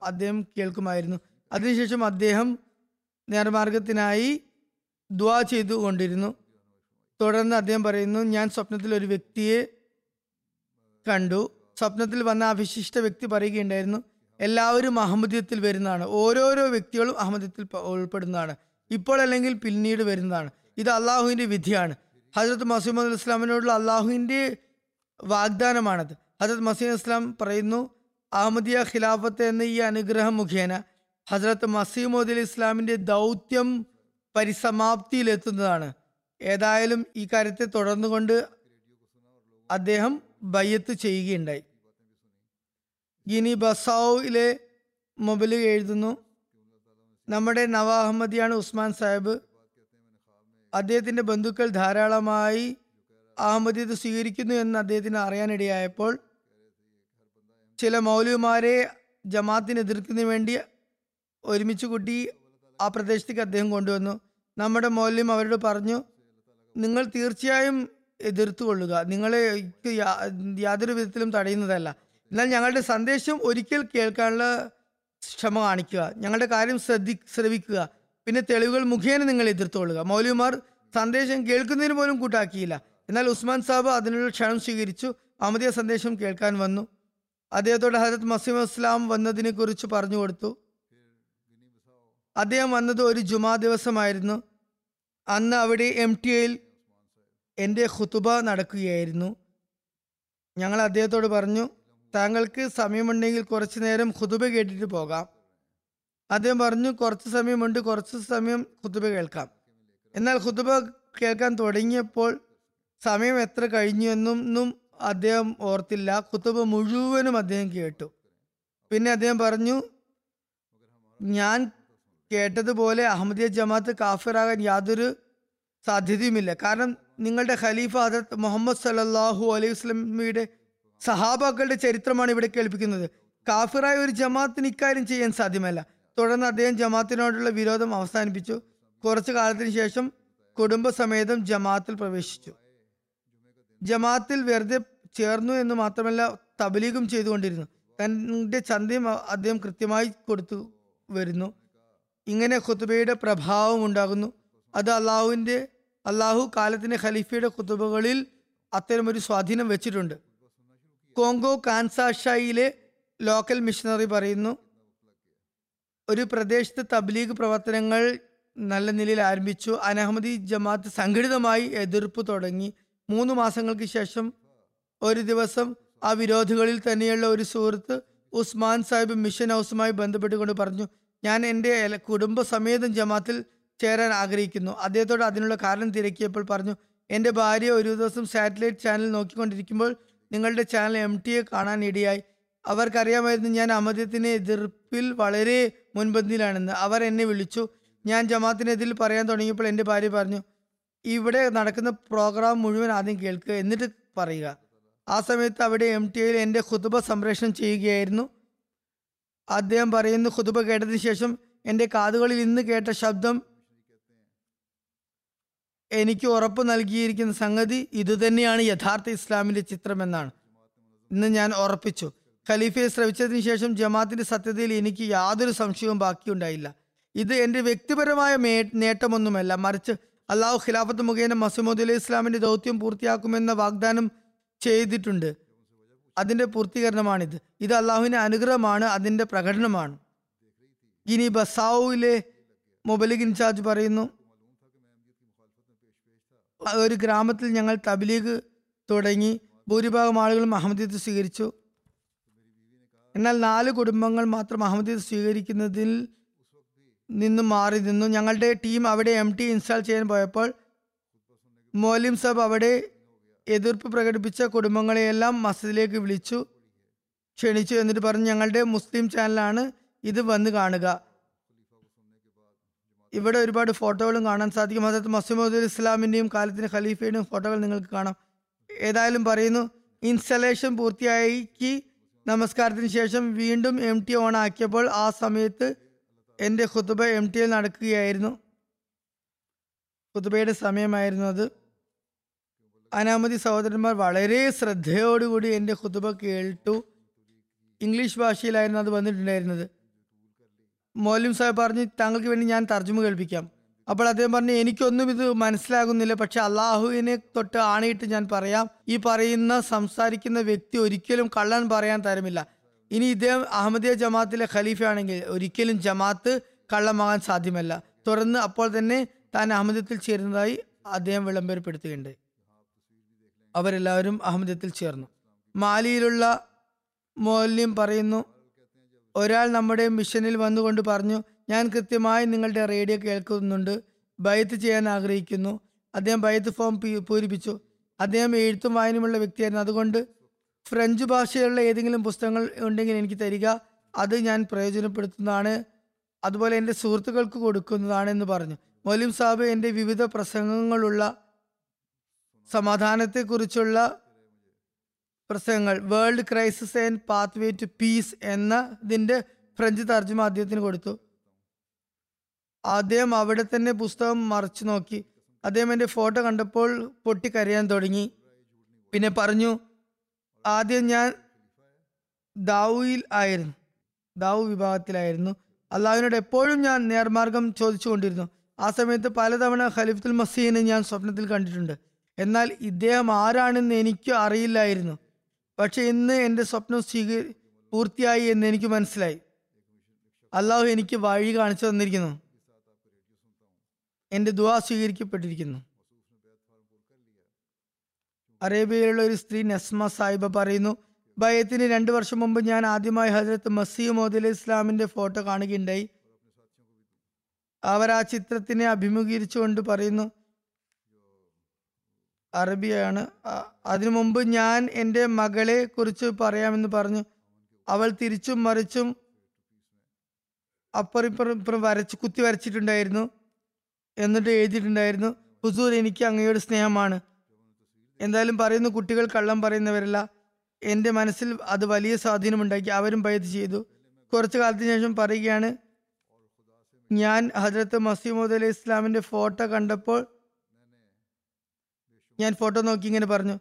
അദ്ദേഹം കേൾക്കുമായിരുന്നു. അതിനുശേഷം അദ്ദേഹം നേർമാർഗത്തിനായി ദ്വാ ചെയ്തു കൊണ്ടിരുന്നു തുടർന്ന് അദ്ദേഹം പറയുന്നു ഞാൻ സ്വപ്നത്തിൽ ഒരു വ്യക്തിയെ കണ്ടു. സ്വപ്നത്തിൽ വന്ന ആ വിശിഷ്ട വ്യക്തി പറയുകയുണ്ടായിരുന്നു എല്ലാവരും അഹമ്മദീയത്തിൽ വരുന്നതാണ്. ഓരോരോ വ്യക്തികളും അഹമ്മദീയത്തിൽ ഉൾപ്പെടുന്നതാണ്. ഇപ്പോൾ അല്ലെങ്കിൽ പിന്നീട് വരുന്നതാണ്. ഇത് അള്ളാഹുവിന്റെ വിധിയാണ്. ഹജരത്ത് മസീമദ് ഇസ്ലാമിനോടുള്ള അള്ളാഹുവിന്റെ വാഗ്ദാനമാണത്. ഹജരത് മസീദ് ഇസ്ലാം പറയുന്നു അഹമ്മദിയ ഖിലാഫത്ത് എന്ന ഈ അനുഗ്രഹം മുഖേന ഹജരത്ത് മസീമോദ് അലി ഇസ്ലാമിന്റെ ദൗത്യം പരിസമാപ്തിയിലെത്തുന്നതാണ്. ഏതായാലും ഈ കാര്യത്തെ തുടർന്നുകൊണ്ട് അദ്ദേഹം ബയ്യത്ത് ചെയ്യുകയുണ്ടായി. ഗിനി ബസാവിലെ മൊബൈലിൽ എഴുതുന്നു നമ്മുടെ നവ അഹമ്മദിയാണ് ഉസ്മാൻ സാഹിബ്. അദ്ദേഹത്തിന്റെ ബന്ധുക്കൾ ധാരാളമായി അഹമ്മദിയത്ത് സ്വീകരിക്കുന്നു എന്ന് അദ്ദേഹത്തിന് അറിയാനിടയായപ്പോൾ ചില മൗലവിമാരെ ജമാഅത്തിന് എതിർക്കുന്നതിന് വേണ്ടി ഒരുമിച്ച് കൂട്ടി ആ പ്രദേശത്തേക്ക് അദ്ദേഹം കൊണ്ടുവന്നു. നമ്മുടെ മൗല്യം അവരോട് പറഞ്ഞു നിങ്ങൾ തീർച്ചയായും എതിർത്തു കൊള്ളുക നിങ്ങളെ യാതൊരു വിധത്തിലും തടയുന്നതല്ല. എന്നാൽ ഞങ്ങളുടെ സന്ദേശം ഒരിക്കൽ കേൾക്കാനുള്ള ക്ഷമ കാണിക്കുക. ഞങ്ങളുടെ കാര്യം ശ്രദ്ധി ശ്രവിക്കുക. പിന്നെ തെളിവുകൾ മുഖേന നിങ്ങൾ എതിർത്തുകൊള്ളുക. മൗലിമാർ സന്ദേശം കേൾക്കുന്നതിന് പോലും കൂട്ടാക്കിയില്ല. എന്നാൽ ഉസ്മാൻ സാബ് അതിനുള്ള ക്ഷണം സ്വീകരിച്ചു. അമതിയ സന്ദേശം കേൾക്കാൻ വന്നു. അദ്ദേഹത്തോട് ഹജരത് മസീം ഇസ്ലാം വന്നതിനെ കുറിച്ച് പറഞ്ഞു കൊടുത്തു. അദ്ദേഹം വന്നത് ഒരു ജുമാ ദിവസമായിരുന്നു. അന്ന് അവിടെ എം ടി എയിൽ എന്റെ ഖുതുബ നടക്കുകയായിരുന്നു. ഞങ്ങൾ അദ്ദേഹത്തോട് പറഞ്ഞു താങ്കൾക്ക് സമയമുണ്ടെങ്കിൽ കുറച്ചു നേരം ഖുതുബ കേട്ടിട്ട് പോകാം. അദ്ദേഹം പറഞ്ഞു കുറച്ച് സമയമുണ്ട് കുറച്ച് സമയം ഖുതുബ കേൾക്കാം. എന്നാൽ ഖുതുബ കേൾക്കാൻ തുടങ്ങിയപ്പോൾ സമയം എത്ര കഴിഞ്ഞു എന്നും അദ്ദേഹം ഓർത്തില്ല. കുത്തുബ് മുഴുവനും അദ്ദേഹം കേട്ടു. പിന്നെ അദ്ദേഹം പറഞ്ഞു ഞാൻ കേട്ടതുപോലെ അഹമ്മദിയ ജമാഅത്ത് കാഫിറാകാൻ യാതൊരു സാധ്യതയുമില്ല. കാരണം നിങ്ങളുടെ ഖലീഫ അദർ മുഹമ്മദ് സല്ലല്ലാഹു അലൈഹി വസ്ലമിയുടെ സഹാബാക്കളുടെ ചരിത്രമാണ് ഇവിടെ കേൾപ്പിക്കുന്നത്. കാഫിറായ ഒരു ജമാഅത്തിന് ഇക്കാര്യം ചെയ്യാൻ സാധ്യമല്ല. തുടർന്ന് അദ്ദേഹം ജമാഅത്തിനോടുള്ള വിരോധം അവസാനിപ്പിച്ചു. കുറച്ചു കാലത്തിന് ശേഷം കുടുംബസമേതം ജമാഅത്തിൽ പ്രവേശിച്ചു. ജമാഅത്തിൽ വെറുതെ ചേർന്നു എന്ന് മാത്രമല്ല തബലീഗും ചെയ്തുകൊണ്ടിരുന്നു. തന്റെ ചന്തയും അദ്ദേഹം കൃത്യമായി കൊടുത്തു വരുന്നു. ഇങ്ങനെ ഖുത്തുബയുടെ പ്രഭാവം ഉണ്ടാകുന്നു. അത് അള്ളാഹുവിന്റെ അള്ളാഹു കാലത്തിന്റെ ഖലീഫയുടെ ഖുത്തുബകളിൽ അത്തരമൊരു സ്വാധീനം വെച്ചിട്ടുണ്ട്. കോങ്കോ കാൻസാഷായിലെ ലോക്കൽ മിഷണറി പറയുന്നു ഒരു പ്രദേശത്ത് തബ്ലീഗ് പ്രവർത്തനങ്ങൾ നല്ല നിലയിൽ ആരംഭിച്ചു. അനഹമ്മദി ജമാഅത്ത് സംഘടിതമായി എതിർപ്പ് തുടങ്ങി. മൂന്ന് മാസങ്ങൾക്ക് ശേഷം ഒരു ദിവസം ആ വിരോധികളിൽ തന്നെയുള്ള ഒരു സുഹൃത്ത് ഉസ്മാൻ സാഹിബ് മിഷൻ ഹൗസുമായി ബന്ധപ്പെട്ടുകൊണ്ട് പറഞ്ഞു ഞാൻ എന്റെ കുടുംബസമേതം ജമാത്തിൽ ചേരാൻ ആഗ്രഹിക്കുന്നു. അദ്ദേഹത്തോട് അതിനുള്ള കാരണം തിരക്കിയപ്പോൾ പറഞ്ഞു എന്റെ ഭാര്യ ഒരു ദിവസം സാറ്റലൈറ്റ് ചാനൽ നോക്കിക്കൊണ്ടിരിക്കുമ്പോൾ നിങ്ങളുടെ ചാനൽ എം ടി എ കാണാൻ ഇടയായി. അവർക്കറിയാമായിരുന്നു ഞാൻ അമദ്യത്തിന് എതിർപ്പിൽ വളരെ മുൻപന്തിയിലാണെന്ന്. അവർ എന്നെ വിളിച്ചു. ഞാൻ ജമാത്തിനെതിൽ പറയാൻ തുടങ്ങിയപ്പോൾ എന്റെ ഭാര്യ പറഞ്ഞു ഇവിടെ നടക്കുന്ന പ്രോഗ്രാം മുഴുവൻ ആദ്യം കേൾക്കുക. എന്നിട്ട് പറയുക. ആ സമയത്ത് അവിടെ എം ടി എയിൽ എന്റെ ഖുതുബ സംപ്രേഷണം ചെയ്യുകയായിരുന്നു. അദ്ദേഹം പറയുന്നു ഖുതുബ കേട്ടതിന് ശേഷം എന്റെ കാതുകളിൽ ഇന്ന് കേട്ട ശബ്ദം എനിക്ക് ഉറപ്പ് നൽകിയിരിക്കുന്ന സംഗതി ഇതുതന്നെയാണ് യഥാർത്ഥ ഇസ്ലാമിന്റെ ചിത്രം എന്നാണ് ഇന്ന് ഞാൻ ഉറപ്പിച്ചു. ഖലീഫയെ ശ്രവിച്ചതിന് ശേഷം ജമാഅത്തിന്റെ സത്യതയിൽ എനിക്ക് യാതൊരു സംശയവും ബാക്കിയുണ്ടായില്ല. ഇത് എന്റെ വ്യക്തിപരമായ നേട്ടമൊന്നുമല്ല. മറിച്ച് അള്ളാഹു ഖിലാഫത്ത് മുഖേന മസൂമദ് അലൈഹി ഇസ്ലാമിന്റെ ദൗത്യം പൂർത്തിയാക്കുമെന്ന വാഗ്ദാനം ചെയ്തിട്ടുണ്ട്. അതിന്റെ പൂർത്തീകരണമാണിത്. ഇത് അള്ളാഹുവിന്റെ അനുഗ്രഹമാണ് അതിന്റെ പ്രകടനമാണ്. ഇനി ബസാവുവിലെ മൊബലിക് ഇൻചാർജ് പറയുന്നു ഒരു ഗ്രാമത്തിൽ ഞങ്ങൾ തബ്ലീഗ് തുടങ്ങി ഭൂരിഭാഗം ആളുകളും അഹമ്മദീയത്ത് സ്വീകരിച്ചു. എന്നാൽ നാല് കുടുംബങ്ങൾ മാത്രം അഹമ്മദീയത്ത് സ്വീകരിക്കുന്നതിൽ നിന്നും മാറി നിന്നു. ഞങ്ങളുടെ ടീം അവിടെ എം ടി ഇൻസ്റ്റാൾ ചെയ്യാൻ പോയപ്പോൾ മോലിം സബ് അവിടെ എതിർപ്പ് പ്രകടിപ്പിച്ച കുടുംബങ്ങളെയെല്ലാം മസ്ജിദിലേക്ക് വിളിച്ചു ക്ഷണിച്ചു എന്നിട്ട് പറഞ്ഞു ഞങ്ങളുടെ മുസ്ലിം ചാനലാണ് ഇത് വന്ന് കാണുക. ഇവിടെ ഒരുപാട് ഫോട്ടോകളും കാണാൻ സാധിക്കും. അതായത് മസൂമദ് ഇസ്ലാമിന്റെയും കാലത്തിന്റെ ഖലീഫയുടെയും ഫോട്ടോകൾ നിങ്ങൾക്ക് കാണാം. ഏതായാലും പറയുന്നു ഇൻസ്റ്റലേഷൻ പൂർത്തിയാക്കി നമസ്കാരത്തിന് ശേഷം വീണ്ടും എം ടി ഓൺ ആക്കിയപ്പോൾ ആ സമയത്ത് എന്റെ ഖുതുബ എം ടിയിൽ നടക്കുകയായിരുന്നു. ഖുതുബയുടെ സമയമായിരുന്നു അത്. അനാമതി സഹോദരന്മാർ വളരെ ശ്രദ്ധയോടുകൂടി എന്റെ ഖുതുബ കേട്ടു. ഇംഗ്ലീഷ് ഭാഷയിലായിരുന്നു അത് വന്നിട്ടുണ്ടായിരുന്നത്. മോലിം സാഹിബ് പറഞ്ഞു താങ്കൾക്ക് വേണ്ടി ഞാൻ തർജമ കേൾപ്പിക്കാം. അപ്പോൾ അദ്ദേഹം പറഞ്ഞു എനിക്കൊന്നും ഇത് മനസ്സിലാകുന്നില്ല പക്ഷെ അള്ളാഹുവിനെ തൊട്ട് ആണിയിട്ട് ഞാൻ പറയാം. ഈ പറയുന്ന സംസാരിക്കുന്ന വ്യക്തി ഒരിക്കലും കള്ളൻ പറയാൻ തരമില്ല. ഇനി ഇദ്ദേഹം അഹമ്മദിയ ജമാഅത്തിലെ ഖലീഫയാണെങ്കിൽ ഒരിക്കലും ജമാഅത്ത് കള്ളമാകാൻ സാധ്യമല്ല. തുടർന്ന് അപ്പോൾ തന്നെ താൻ അഹമ്മദത്തിൽ ചേരുന്നതായി അദ്ദേഹം വിളംബരപ്പെടുത്തുകയുണ്ട് അവരെല്ലാവരും അഹമ്മദത്തിൽ ചേർന്നു. മാലിയിലുള്ള മോല്യം പറയുന്നു ഒരാൾ നമ്മുടെ മിഷനിൽ വന്നുകൊണ്ട് പറഞ്ഞു ഞാൻ കൃത്യമായി നിങ്ങളുടെ റേഡിയോ കേൾക്കുന്നുണ്ട് ബയത്ത് ചെയ്യാൻ ആഗ്രഹിക്കുന്നു. അദ്ദേഹം ബയത്ത് ഫോം പൂരിപ്പിച്ചു. അദ്ദേഹം എഴുത്തും വായനയുമുള്ള വ്യക്തിയായിരുന്നു. അതുകൊണ്ട് ഫ്രഞ്ച് ഭാഷയിലുള്ള ഏതെങ്കിലും പുസ്തകങ്ങൾ ഉണ്ടെങ്കിൽ എനിക്ക് തരിക. അത് ഞാൻ പ്രയോജനപ്പെടുത്തുന്നതാണ്. അതുപോലെ എന്റെ സുഹൃത്തുക്കൾക്ക് കൊടുക്കുന്നതാണ് എന്ന് പറഞ്ഞു. മൊലിം സാബ് എന്റെ വിവിധ പ്രസംഗങ്ങളുള്ള സമാധാനത്തെക്കുറിച്ചുള്ള പ്രസംഗങ്ങൾ. World crisis and pathway to peace എന്നതിന്റെ ഫ്രഞ്ച് തർജമ അദ്ദേഹത്തിന് കൊടുത്തു. അദ്ദേഹം അവിടെ തന്നെ പുസ്തകം മറച്ചു നോക്കി. അദ്ദേഹം എന്റെ ഫോട്ടോ കണ്ടപ്പോൾ പൊട്ടിക്കരയാൻ തുടങ്ങി. പിന്നെ പറഞ്ഞു ആദ്യം ഞാൻ ദാവുയിൽ ആയിരുന്നു. ദാവു വിഭാഗത്തിലായിരുന്നു. അള്ളാഹുവിനോട് എപ്പോഴും ഞാൻ നേർമാർഗം ചോദിച്ചുകൊണ്ടിരുന്നു. ആ സമയത്ത് പലതവണ ഖലീഫുൽ മസീനെ ഞാൻ സ്വപ്നത്തിൽ കണ്ടിട്ടുണ്ട്. എന്നാൽ ഇദ്ദേഹം ആരാണെന്ന് എനിക്ക് അറിയില്ലായിരുന്നു. പക്ഷെ ഇന്ന് എന്റെ സ്വപ്നം സ്വീക പൂർത്തിയായി എന്ന് എനിക്ക് മനസ്സിലായി. അള്ളാഹു എനിക്ക് വഴി കാണിച്ചു തന്നിരിക്കുന്നു. എന്റെ ദുവാ സ്വീകരിക്കപ്പെട്ടിരിക്കുന്നു. അറേബ്യയിലുള്ള ഒരു സ്ത്രീ നസ്മ സാഹിബ പറയുന്നു ഭയത്തിന് രണ്ടു വർഷം മുമ്പ് ഞാൻ ആദ്യമായി ഹജരത്ത് മസീ മോദി ഇസ്ലാമിന്റെ ഫോട്ടോ കാണുകയുണ്ടായി. അവർ ആ ചിത്രത്തിനെ അഭിമുഖീകരിച്ചുകൊണ്ട് പറയുന്നു അറബിയാണ്. അതിനു മുമ്പ് ഞാൻ എന്റെ മകളെ കുറിച്ച് പറയാമെന്ന് പറഞ്ഞു. അവൾ തിരിച്ചും മറിച്ചും അപ്പുറം ഇപ്പുറം ഇപ്പുറം വരച്ച് കുത്തി വരച്ചിട്ടുണ്ടായിരുന്നു. എന്നിട്ട് എഴുതിയിട്ടുണ്ടായിരുന്നു ഹുസൂർ എനിക്ക് അങ്ങയോട് സ്നേഹമാണ്. എന്തായാലും പറയുന്നു കുട്ടികൾ കള്ളം പറയുന്നവരല്ല. എന്റെ മനസ്സിൽ അത് വലിയ സ്വാധീനമുണ്ടാക്കി അവരും ബൈത്ത് ചെയ്തു. കുറച്ചു കാലത്തിന് ശേഷം പറയുകയാണ് ഞാൻ ഹജ്രത്ത് മസീമോദ് അലൈഹി ഇസ്ലാമിന്റെ ഫോട്ടോ കണ്ടപ്പോൾ ഞാൻ ഫോട്ടോ നോക്കി ഇങ്ങനെ പറഞ്ഞു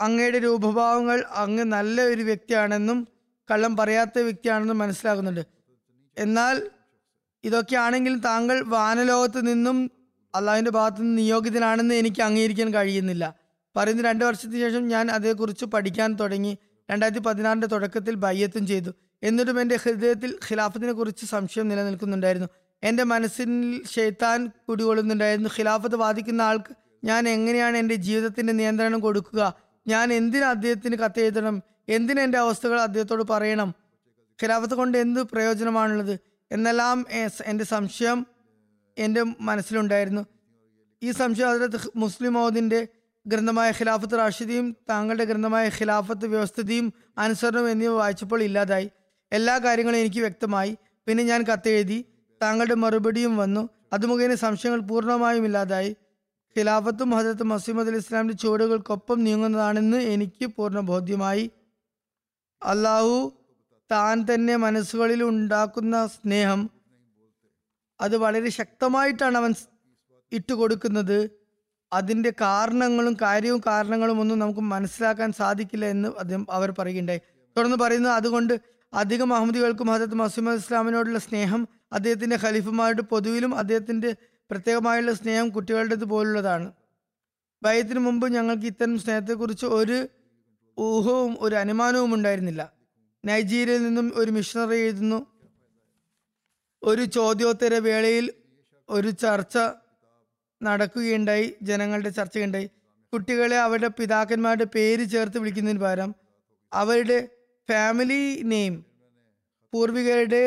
അങ്ങയുടെ രൂപഭാവങ്ങൾ അങ്ങ് നല്ല ഒരു വ്യക്തിയാണെന്നും കള്ളം പറയാത്ത വ്യക്തിയാണെന്നും മനസ്സിലാകുന്നുണ്ട്. എന്നാൽ ഇതൊക്കെ ആണെങ്കിലും താങ്കൾ വാനലോകത്ത് നിന്നും അള്ളാഹുവിന്റെ ഭാഗത്തു നിന്ന് നിയോഗിതനാണെന്ന് എനിക്ക് അംഗീകരിക്കാൻ കഴിയുന്നില്ല. പറയുന്ന രണ്ട് വർഷത്തിന് ശേഷം ഞാൻ അതേക്കുറിച്ച് പഠിക്കാൻ തുടങ്ങി. രണ്ടായിരത്തി പതിനാറിന്റെ തുടക്കത്തിൽ ബയ്യത്തും ചെയ്തു. എന്നിട്ടും എന്റെ ഹൃദയത്തിൽ ഖിലാഫത്തിനെ കുറിച്ച് സംശയം നിലനിൽക്കുന്നുണ്ടായിരുന്നു. എന്റെ മനസ്സിൽ ഷെയ്ത്താൻ കുടികൊള്ളുന്നുണ്ടായിരുന്നു. ഖിലാഫത്ത് വാദിക്കുന്ന ആൾക്ക് ഞാൻ എങ്ങനെയാണ് എന്റെ ജീവിതത്തിന്റെ നിയന്ത്രണം കൊടുക്കുക? ഞാൻ എന്തിനു അദ്ദേഹത്തിന് കത്തെഴുതണം എന്തിന് എന്റെ അവസ്ഥകൾ അദ്ദേഹത്തോട് പറയണം? ഖിലാഫത്ത് കൊണ്ട് എന്ത് പ്രയോജനമാണുള്ളത്? എന്നെല്ലാം എന്റെ സംശയം എന്റെ മനസ്സിലുണ്ടായിരുന്നു. ഈ സംശയം അതിലത്ത് മുസ്ലിം മൗദിന്റെ ഗ്രന്ഥമായ ഖിലാഫത്ത് റാഷിദിയും താങ്കളുടെ ഗ്രന്ഥമായ ഖിലാഫത്ത് വ്യവസ്ഥിതിയും അനുസരണവും എന്നിവ വായിച്ചപ്പോൾ ഇല്ലാതായി. എല്ലാ കാര്യങ്ങളും എനിക്ക് വ്യക്തമായി. പിന്നെ ഞാൻ കത്തെഴുതി താങ്കളുടെ മറുപടിയും വന്നു. അത് മുഖേന സംശയങ്ങൾ പൂർണമായും ഇല്ലാതായി. ഖിലാഫത്തും ഹജരത്ത് മസീമദ് അലി ഇസ്ലാമിന്റെ ചുവടുകൾക്കൊപ്പം നീങ്ങുന്നതാണെന്ന് എനിക്ക് പൂർണ ബോധ്യമായി അള്ളാഹു താൻ തന്നെ മനസ്സുകളിൽ ഉണ്ടാക്കുന്ന സ്നേഹം അത് വളരെ ശക്തമായിട്ടാണ് അവൻ ഇട്ടുകൊടുക്കുന്നത്. അതിന്റെ കാരണങ്ങളും കാര്യവും കാരണങ്ങളും ഒന്നും നമുക്ക് മനസ്സിലാക്കാൻ സാധിക്കില്ല എന്ന് അദ്ദേഹം അവർ പറയുകയുണ്ടായി. തുടർന്ന് പറയുന്നു അതുകൊണ്ട് അധികം അഹമ്മദികൾക്കും ഹജരത്ത് മസൂമദ് ഇസ്ലാമിനോടുള്ള സ്നേഹം അദ്ദേഹത്തിന്റെ ഖലീഫുമാരുടെ പൊതുവിലും അദ്ദേഹത്തിന്റെ പ്രത്യേകമായുള്ള സ്നേഹം കുട്ടികളുടേത് പോലുള്ളതാണ്. ഭയത്തിന് മുമ്പ് ഞങ്ങൾക്ക് ഇത്തരം സ്നേഹത്തെക്കുറിച്ച് ഒരു ഊഹവും ഒരു അനുമാനവും ഉണ്ടായിരുന്നില്ല. നൈജീരിയയിൽ നിന്നും ഒരു മിഷണറി എഴുതുന്നു. ഒരു ചോദ്യോത്തര വേളയിൽ ഒരു ചർച്ച നടക്കുകയുണ്ടായി ജനങ്ങളുടെ ചർച്ചയുണ്ടായി. കുട്ടികളെ അവരുടെ പിതാക്കന്മാരുടെ പേര് ചേർത്ത് വിളിക്കുന്നതിന് പകരം അവരുടെ ഫാമിലി നെയിം പൂർവികരുടെ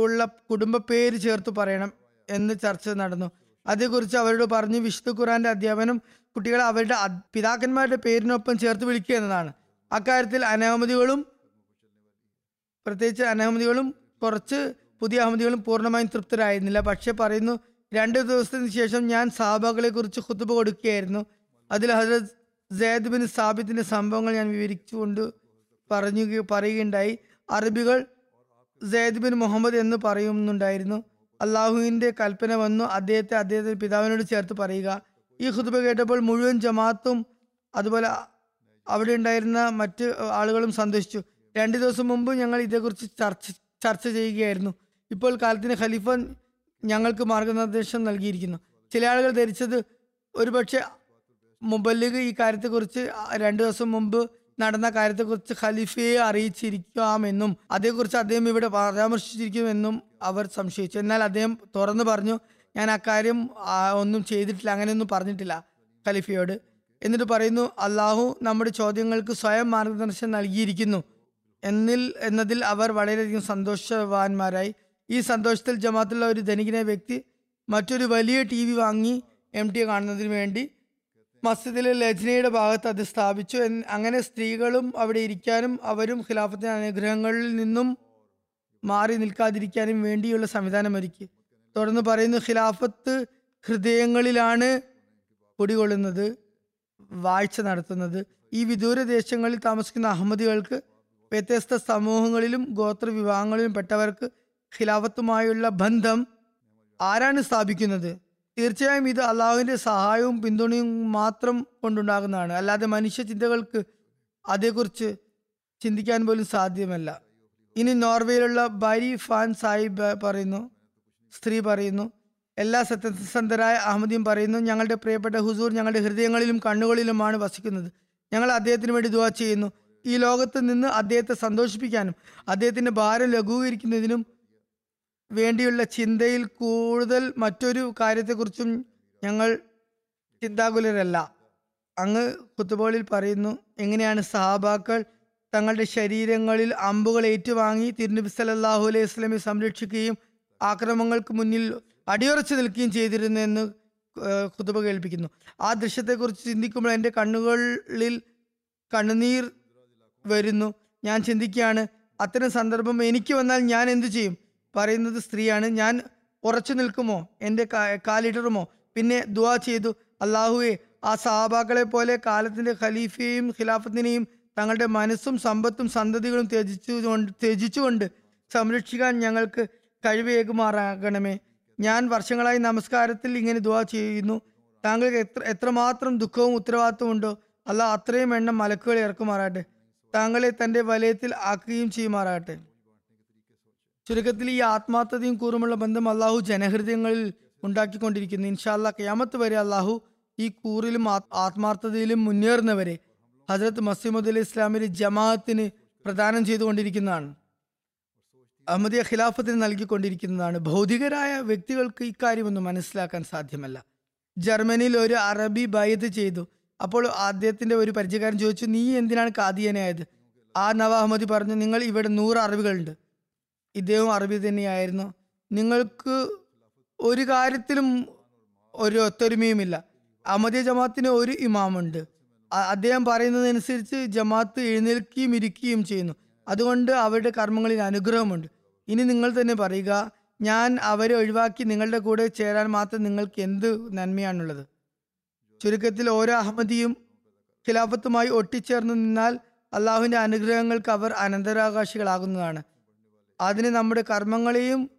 ഉള്ള കുടുംബ പേര് ചേർത്ത് പറയണം എന്ന് ചർച്ച നടന്നു. അതേക്കുറിച്ച് അവരോട് പറഞ്ഞു വിശുദ്ധ ഖുറാന്റെ അധ്യാപനം കുട്ടികളെ അവരുടെ പിതാക്കന്മാരുടെ പേരിനൊപ്പം ചേർത്ത് വിളിക്കുക എന്നതാണ്. അക്കാര്യത്തിൽ അനഹമതികളും പ്രത്യേകിച്ച് അനഹമതികളും കുറച്ച് പുതിയ അഹമ്മദികളും പൂർണമായും തൃപ്തരായിരുന്നില്ല. പക്ഷെ പറയുന്നു രണ്ട് ദിവസത്തിന് ശേഷം ഞാൻ സാബകളെ കുറിച്ച് ഹുതുബ് കൊടുക്കുകയായിരുന്നു. അതിൽ ഹജറത് സെയ്ദ് ബിൻ സാബിത്തിന്റെ സംഭവങ്ങൾ ഞാൻ വിവരിച്ചുകൊണ്ട് പറഞ്ഞു പറയുകയുണ്ടായി. അറബികൾ സെയ്ദ് ബിൻ മുഹമ്മദ് എന്ന് പറയുന്നുണ്ടായിരുന്നു. അള്ളാഹുവിന്റെ കൽപ്പന വന്നു. അദ്ദേഹത്തെ അദ്ദേഹത്തിന്റെ പിതാവിനോട് ചേർത്ത് പറയുക. ഈ ഹുതുബ കേട്ടപ്പോൾ മുഴുവൻ ജമാത്തും അതുപോലെ അവിടെ ഉണ്ടായിരുന്ന മറ്റ് ആളുകളും സന്തോഷിച്ചു. രണ്ടു ദിവസം മുമ്പ് ഞങ്ങൾ ഇതേക്കുറിച്ച് ചർച്ച ചർച്ച ചെയ്യുകയായിരുന്നു. ഇപ്പോൾ കാലത്തിന് ഖലീഫ ഞങ്ങൾക്ക് മാർഗനിർദ്ദേശം നൽകിയിരിക്കുന്നു. ചില ആളുകൾ ധരിച്ചത് ഒരുപക്ഷെ മുബല്ലിഗ് ഈ കാര്യത്തെക്കുറിച്ച് രണ്ടു ദിവസം മുമ്പ് നടന്ന കാര്യത്തെക്കുറിച്ച് ഖലീഫയെ അറിയിച്ചിരിക്കാമെന്നും അതേക്കുറിച്ച് അദ്ദേഹം ഇവിടെ പരാമർശിച്ചിരിക്കുമെന്നും അവർ സംശയിച്ചു. എന്നാൽ അദ്ദേഹം തുറന്നു പറഞ്ഞു ഞാൻ അക്കാര്യം കാര്യം ഒന്നും ചെയ്തിട്ടില്ല അങ്ങനെയൊന്നും പറഞ്ഞിട്ടില്ല ഖലീഫയോട്. എന്നിട്ട് പറയുന്നു അള്ളാഹു നമ്മുടെ ചോദ്യങ്ങൾക്ക് സ്വയം മാർഗദർശനം നൽകിയിരിക്കുന്നു. എന്നിൽ എന്നതിൽ അവർ വളരെയധികം സന്തോഷവാന്മാരായി. ഈ സന്തോഷത്തിൽ ജമാഅത്തുള്ള ഒരു ധനികനെ വ്യക്തി മറ്റൊരു വലിയ ടി വി വാങ്ങി എം ടി കാണുന്നതിന് വേണ്ടി മസ്ജിദിലെ ലജ്നയുടെ ഭാഗത്ത് അത് സ്ഥാപിച്ചു. അങ്ങനെ സ്ത്രീകളും അവിടെ ഇരിക്കാനും അവരും ഖിലാഫത്തിന് അനുഗ്രഹങ്ങളിൽ നിന്നും മാറി നിൽക്കാതിരിക്കാനും വേണ്ടിയുള്ള സംവിധാനം ഒരുക്കി. തുടർന്ന് പറയുന്നു ഖിലാഫത്ത് ഹൃദയങ്ങളിലാണ് കുടികൊള്ളുന്നത് വാഴ്ച നടത്തുന്നത്. ഈ വിദൂര ദേശങ്ങളിൽ താമസിക്കുന്ന അഹമ്മദികൾക്ക് വ്യത്യസ്ത സമൂഹങ്ങളിലും ഗോത്ര വിഭാഗങ്ങളിലും പെട്ടവർക്ക് ഖിലാഫത്തുമായുള്ള ബന്ധം ആരാണ് സ്ഥാപിക്കുന്നത്? തീർച്ചയായും ഇത് അള്ളാഹുവിന്റെ സഹായവും പിന്തുണയും മാത്രം കൊണ്ടുണ്ടാകുന്നതാണ്. അല്ലാതെ മനുഷ്യ ചിന്തകൾക്ക് അതേക്കുറിച്ച് ചിന്തിക്കാൻ പോലും സാധ്യമല്ല. ഇനി നോർവേയിലുള്ള ബരി ഫാൻ സാഹിബ് പറയുന്നു സ്ത്രീ പറയുന്നു എല്ലാ സത്യസന്ധരായ അഹമ്മദിയും പറയുന്നു ഞങ്ങളുടെ പ്രിയപ്പെട്ട ഹുസൂർ ഞങ്ങളുടെ ഹൃദയങ്ങളിലും കണ്ണുകളിലുമാണ് വസിക്കുന്നത്. ഞങ്ങൾ അദ്ദേഹത്തിന് വേണ്ടി ദുവാ ചെയ്യുന്നു. ഈ ലോകത്ത് നിന്ന് അദ്ദേഹത്തെ സന്തോഷിപ്പിക്കാനും അദ്ദേഹത്തിന്റെ ഭാരം ലഘൂകരിക്കുന്നതിനും വേണ്ടിയുള്ള ചിന്തയിൽ കൂടുതൽ മറ്റൊരു കാര്യത്തെക്കുറിച്ചും ഞങ്ങൾ ചിന്താകുലരല്ല. അങ്ങ് കുത്തുബോളിൽ പറയുന്നു എങ്ങനെയാണ് സഹാബാക്കൾ തങ്ങളുടെ ശരീരങ്ങളിൽ അമ്പുകൾ ഏറ്റുവാങ്ങി തിരുനബി സല്ലല്ലാഹു അലൈഹി വസ്ലമെ സംരക്ഷിക്കുകയും ആക്രമങ്ങൾക്ക് മുന്നിൽ അടിയുറച്ചു നിൽക്കുകയും ചെയ്തിരുന്നെന്ന് എന്ന് കുത്തുബ കേൾപ്പിക്കുന്നു. ആ ദൃശ്യത്തെക്കുറിച്ച് ചിന്തിക്കുമ്പോൾ എന്റെ കണ്ണുകളിൽ കണ്ണുനീർ വരുന്നു. ഞാൻ ചിന്തിക്കുകയാണ് അത്തരം സന്ദർഭം എനിക്ക് വന്നാൽ ഞാൻ എന്തു ചെയ്യും? പറയുന്നത് സ്ത്രീയാണ്. ഞാൻ ഉറച്ചു നിൽക്കുമോ? എന്റെ കാലിടറുമോ? പിന്നെ ദുവാ ചെയ്തു. അള്ളാഹുവെ ആ സഹാബാക്കളെ പോലെ കാലത്തിന്റെ ഖലീഫയെയും ഖിലാഫത്തിനെയും തങ്ങളുടെ മനസ്സും സമ്പത്തും സന്തതികളും ത്യജിച്ചുകൊണ്ട് ത്യജിച്ചുകൊണ്ട് സംരക്ഷിക്കാൻ ഞങ്ങൾക്ക് കഴിവേകുമാറാകണമേ. ഞാൻ വർഷങ്ങളായി നമസ്കാരത്തിൽ ഇങ്ങനെ ദുവാ ചെയ്യുന്നു. താങ്കൾക്ക് എത്ര എത്രമാത്രം ദുഃഖവും ഉത്തരവാദിത്വം ഉണ്ടോ? അല്ല അത്രയും എണ്ണം മലക്കുകൾ ഇറക്കുമാറാട്ടെ താങ്കളെ തന്റെ വലയത്തിൽ ആക്കുകയും ചെയ്യുമാറാട്ടെ ചുരുക്കത്തിൽ ഈ ആത്മാർത്ഥതയും കൂറുമുള്ള ബന്ധം അള്ളാഹു ജനഹൃദയങ്ങളിൽ ഉണ്ടാക്കിക്കൊണ്ടിരിക്കുന്നു. ഇൻഷാല്ല ക്യാമത്ത് വരെ അള്ളാഹു ഈ കൂറിലും ആത്- ആത്മാർത്ഥതയിലും മുന്നേറുന്നവരെ ഹജരത്ത് മസീമുദ് അലി ഇസ്ലാമിലെ ജമാഅത്തിന് പ്രദാനം ചെയ്തുകൊണ്ടിരിക്കുന്നതാണ്. അഹമ്മദിയ ഖിലാഫത്തിന് നൽകിക്കൊണ്ടിരിക്കുന്നതാണ്. ഭൗതികരായ വ്യക്തികൾക്ക് ഇക്കാര്യമൊന്നും മനസ്സിലാക്കാൻ സാധ്യമല്ല. ജർമ്മനിയിൽ ഒരു അറബി ബൈത്ത് ചെയ്തു. അപ്പോൾ അദ്ദേഹത്തിന്റെ ഒരു പരിചയക്കാരൻ ചോദിച്ചു നീ എന്തിനാണ് കാദിയനായത് ആ നവ അഹമ്മദി പറഞ്ഞു നിങ്ങൾ ഇവിടെ നൂറ് അറബികളുണ്ട്. ഇദ്ദേഹം അറബി തന്നെയായിരുന്നു. നിങ്ങൾക്ക് ഒരു കാര്യത്തിലും ഒരു ഒത്തൊരുമയുമില്ല. അഹമ്മദിയ ജമാത്തിന് ഒരു ഇമാമുണ്ട്. അദ്ദേഹം പറയുന്നതനുസരിച്ച് ജമാത്ത് എഴുന്നേൽക്കുകയും ഇരിക്കുകയും ചെയ്യുന്നു. അതുകൊണ്ട് അവരുടെ കർമ്മങ്ങളിൽ അനുഗ്രഹമുണ്ട്. ഇനി നിങ്ങൾ തന്നെ പറയുക ഞാൻ അവരെ ഒഴിവാക്കി നിങ്ങളുടെ കൂടെ ചേരാൻ മാത്രം നിങ്ങൾക്ക് എന്ത് നന്മയാണുള്ളത്? ചുരുക്കത്തിൽ ഓരോ അഹമ്മദിയും ഖിലാഫത്തുമായി ഒട്ടിച്ചേർന്ന് നിന്നാൽ അള്ളാഹുവിന്റെ അനുഗ്രഹങ്ങൾക്ക് അവർ അനന്തരാകാശികളാകുന്നതാണ് അതിന് നമ്മുടെ കർമ്മങ്ങളെയും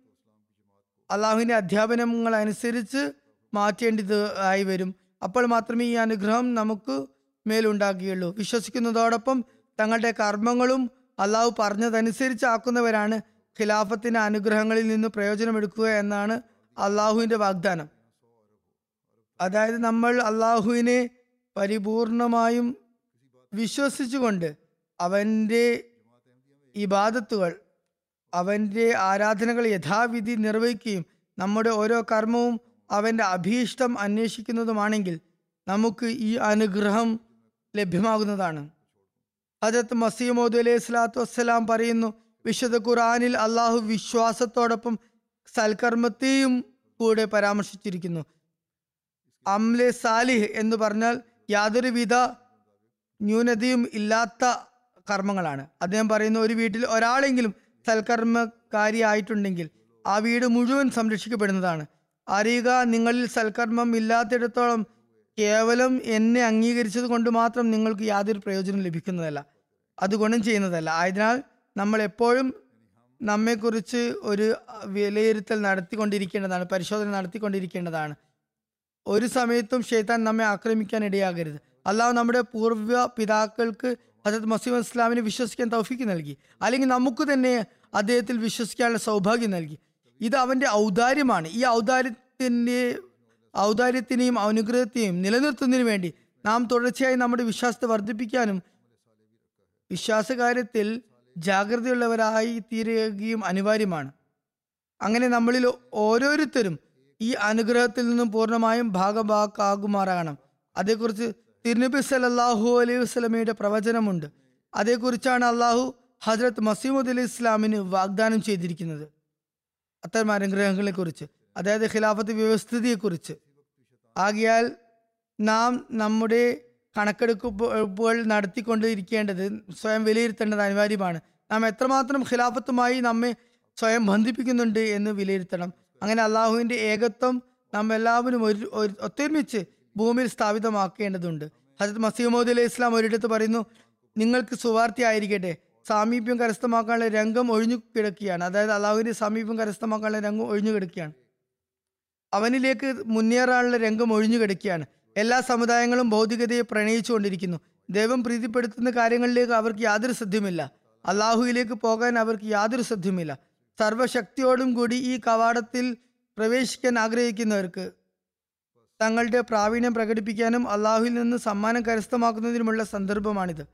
അള്ളാഹുവിന്റെ അധ്യാപനങ്ങൾ അനുസരിച്ച് മാറ്റേണ്ടത് ആയി വരും. അപ്പോൾ മാത്രമേ ഈ അനുഗ്രഹം നമുക്ക് മേലുണ്ടാക്കുകയുള്ളൂ വിശ്വസിക്കുന്നതോടൊപ്പം തങ്ങളുടെ കർമ്മങ്ങളും അള്ളാഹു പറഞ്ഞതനുസരിച്ച് ആക്കുന്നവരാണ് ഖിലാഫത്തിന്റെ അനുഗ്രഹങ്ങളിൽ നിന്ന് പ്രയോജനമെടുക്കുക എന്നാണ് അള്ളാഹുവിന്റെ വാഗ്ദാനം. അതായത് നമ്മൾ അള്ളാഹുവിനെ പരിപൂർണമായും വിശ്വസിച്ചുകൊണ്ട് അവന്റെ ഇബാദത്തുകൾ അവന്റെ ആരാധനകൾ യഥാവിധി നിർവഹിക്കുകയും നമ്മുടെ ഓരോ കർമ്മവും അവന്റെ അഭീഷ്ടം അന്വേഷിക്കുന്നതുമാണെങ്കിൽ നമുക്ക് ഈ അനുഗ്രഹം ലഭ്യമാകുന്നതാണ്. ഹജരത്ത് മസീമോദ് അലൈഹി സ്വലാത്തു വസ്സലാം പറയുന്നു വിശുദ്ധ ഖുറാനിൽ അള്ളാഹു വിശ്വാസത്തോടൊപ്പം സൽക്കർമ്മത്തെയും കൂടെ പരാമർശിച്ചിരിക്കുന്നു. അംലെ സാലിഹ് എന്ന് പറഞ്ഞാൽ യാതൊരുവിധ ന്യൂനതയും ഇല്ലാത്ത കർമ്മങ്ങളാണ്. അദ്ദേഹം പറയുന്ന ഒരു വീട്ടിൽ ഒരാളെങ്കിലും സൽക്കർമ്മകാരിയായിട്ടുണ്ടെങ്കിൽ ആ വീട് മുഴുവൻ സംരക്ഷിക്കപ്പെടുന്നതാണ്. അറിയുക നിങ്ങളിൽ സൽക്കർമ്മം ഇല്ലാത്തിടത്തോളം കേവലം എന്നെ അംഗീകരിച്ചത് കൊണ്ട് മാത്രം നിങ്ങൾക്ക് യാതൊരു പ്രയോജനം ലഭിക്കുന്നതല്ല. അത് ഗുണം ചെയ്യുന്നതല്ല. ആയതിനാൽ നമ്മൾ എപ്പോഴും നമ്മെക്കുറിച്ച് ഒരു വിലയിരുത്തൽ നടത്തിക്കൊണ്ടിരിക്കേണ്ടതാണ് പരിശോധന നടത്തിക്കൊണ്ടിരിക്കേണ്ടതാണ്. ഒരു സമയത്തും ഷെയ്ത്താൻ നമ്മെ ആക്രമിക്കാൻ ഇടയാകരുത്. അല്ലാതെ നമ്മുടെ പൂർവ പിതാക്കൾക്ക് ഹജരത് മസീം ഇസ്ലാമിനെ വിശ്വസിക്കാൻ തൗഫീക്ക് നൽകി. അല്ലെങ്കിൽ നമുക്ക് തന്നെ അദ്ദേഹത്തിൽ വിശ്വസിക്കാനുള്ള സൗഭാഗ്യം നൽകി. ഇത് അവന്റെ ഔദാര്യമാണ്. ഈ ഔദാര്യത്തിന്റെ ഔദാര്യത്തിനെയും അനുഗ്രഹത്തെയും നിലനിർത്തുന്നതിന് വേണ്ടി നാം തുടർച്ചയായി നമ്മുടെ വിശ്വാസത്തെ വർദ്ധിപ്പിക്കാനും വിശ്വാസകാര്യത്തിൽ ജാഗ്രതയുള്ളവരായി തീരുകയും അനിവാര്യമാണ്. അങ്ങനെ നമ്മളിൽ ഓരോരുത്തരും ഈ അനുഗ്രഹത്തിൽ നിന്നും പൂർണമായും ഭാഗഭാക്കാകുമാറാകണം അതേക്കുറിച്ച് തിരുനബി സലല്ലാഹു അലൈഹി വസല്ലമയുടെ പ്രവചനമുണ്ട്. അതേക്കുറിച്ചാണ് അള്ളാഹു ഹജ്രത് മസീമുദ് അലി ഇസ്ലാമിന് വാഗ്ദാനം ചെയ്തിരിക്കുന്നത്. അത്തരം അനുഗ്രഹങ്ങളെ കുറിച്ച് അതായത് ഖിലാഫത്ത് വ്യവസ്ഥിതിയെക്കുറിച്ച്. ആകിയാൽ നാം നമ്മുടെ കണക്കെടുക്കുകൾ നടത്തിക്കൊണ്ടിരിക്കേണ്ടത് സ്വയം വിലയിരുത്തേണ്ടത് അനിവാര്യമാണ്. നാം എത്രമാത്രം ഖിലാഫത്തുമായി നമ്മെ സ്വയം ബന്ധിപ്പിക്കുന്നുണ്ട് എന്ന് വിലയിരുത്തണം. അങ്ങനെ അള്ളാഹുവിന്റെ ഏകത്വം നാം എല്ലാവരും ഒരു- ഒത്തൊരുമിച്ച് ഭൂമിയിൽ സ്ഥാപിതമാക്കേണ്ടതുണ്ട്. ഹജത് മസീമോദ് അലൈഹി ഇസ്ലാം ഒരിടത്ത് പറയുന്നു നിങ്ങൾക്ക് സുവാർത്തി ആയിരിക്കട്ടെ സാമീപ്യം കരസ്ഥമാക്കാനുള്ള രംഗം ഒഴിഞ്ഞു കിടക്കുകയാണ്. അതായത് അള്ളാഹുവിന്റെ സാമീപ്യം കരസ്ഥമാക്കാനുള്ള രംഗം ഒഴിഞ്ഞു കിടക്കുകയാണ്. അവനിലേക്ക് മുന്നേറാനുള്ള രംഗം ഒഴിഞ്ഞു കിടക്കുകയാണ്. എല്ലാ സമുദായങ്ങളും ഭൗതികതയെ പ്രണയിച്ചുകൊണ്ടിരിക്കുന്നു. ദൈവം പ്രീതിപ്പെടുത്തുന്ന കാര്യങ്ങളിലേക്ക് അവർക്ക് യാതൊരു ശ്രദ്ധയുമില്ല. അള്ളാഹുയിലേക്ക് പോകാൻ അവർക്ക് യാതൊരു ശ്രദ്ധയുമില്ല. സർവശക്തിയോടും കൂടി ഈ കവാടത്തിൽ പ്രവേശിക്കാൻ ആഗ്രഹിക്കുന്നവർക്ക് തങ്ങളുടെ പ്രാവീണ്യം പ്രകടിപ്പിക്കാനും അള്ളാഹുവിൽ നിന്ന് സമ്മാനം കരസ്ഥമാക്കുന്നതിനുമുള്ള സന്ദർഭമാണിത്.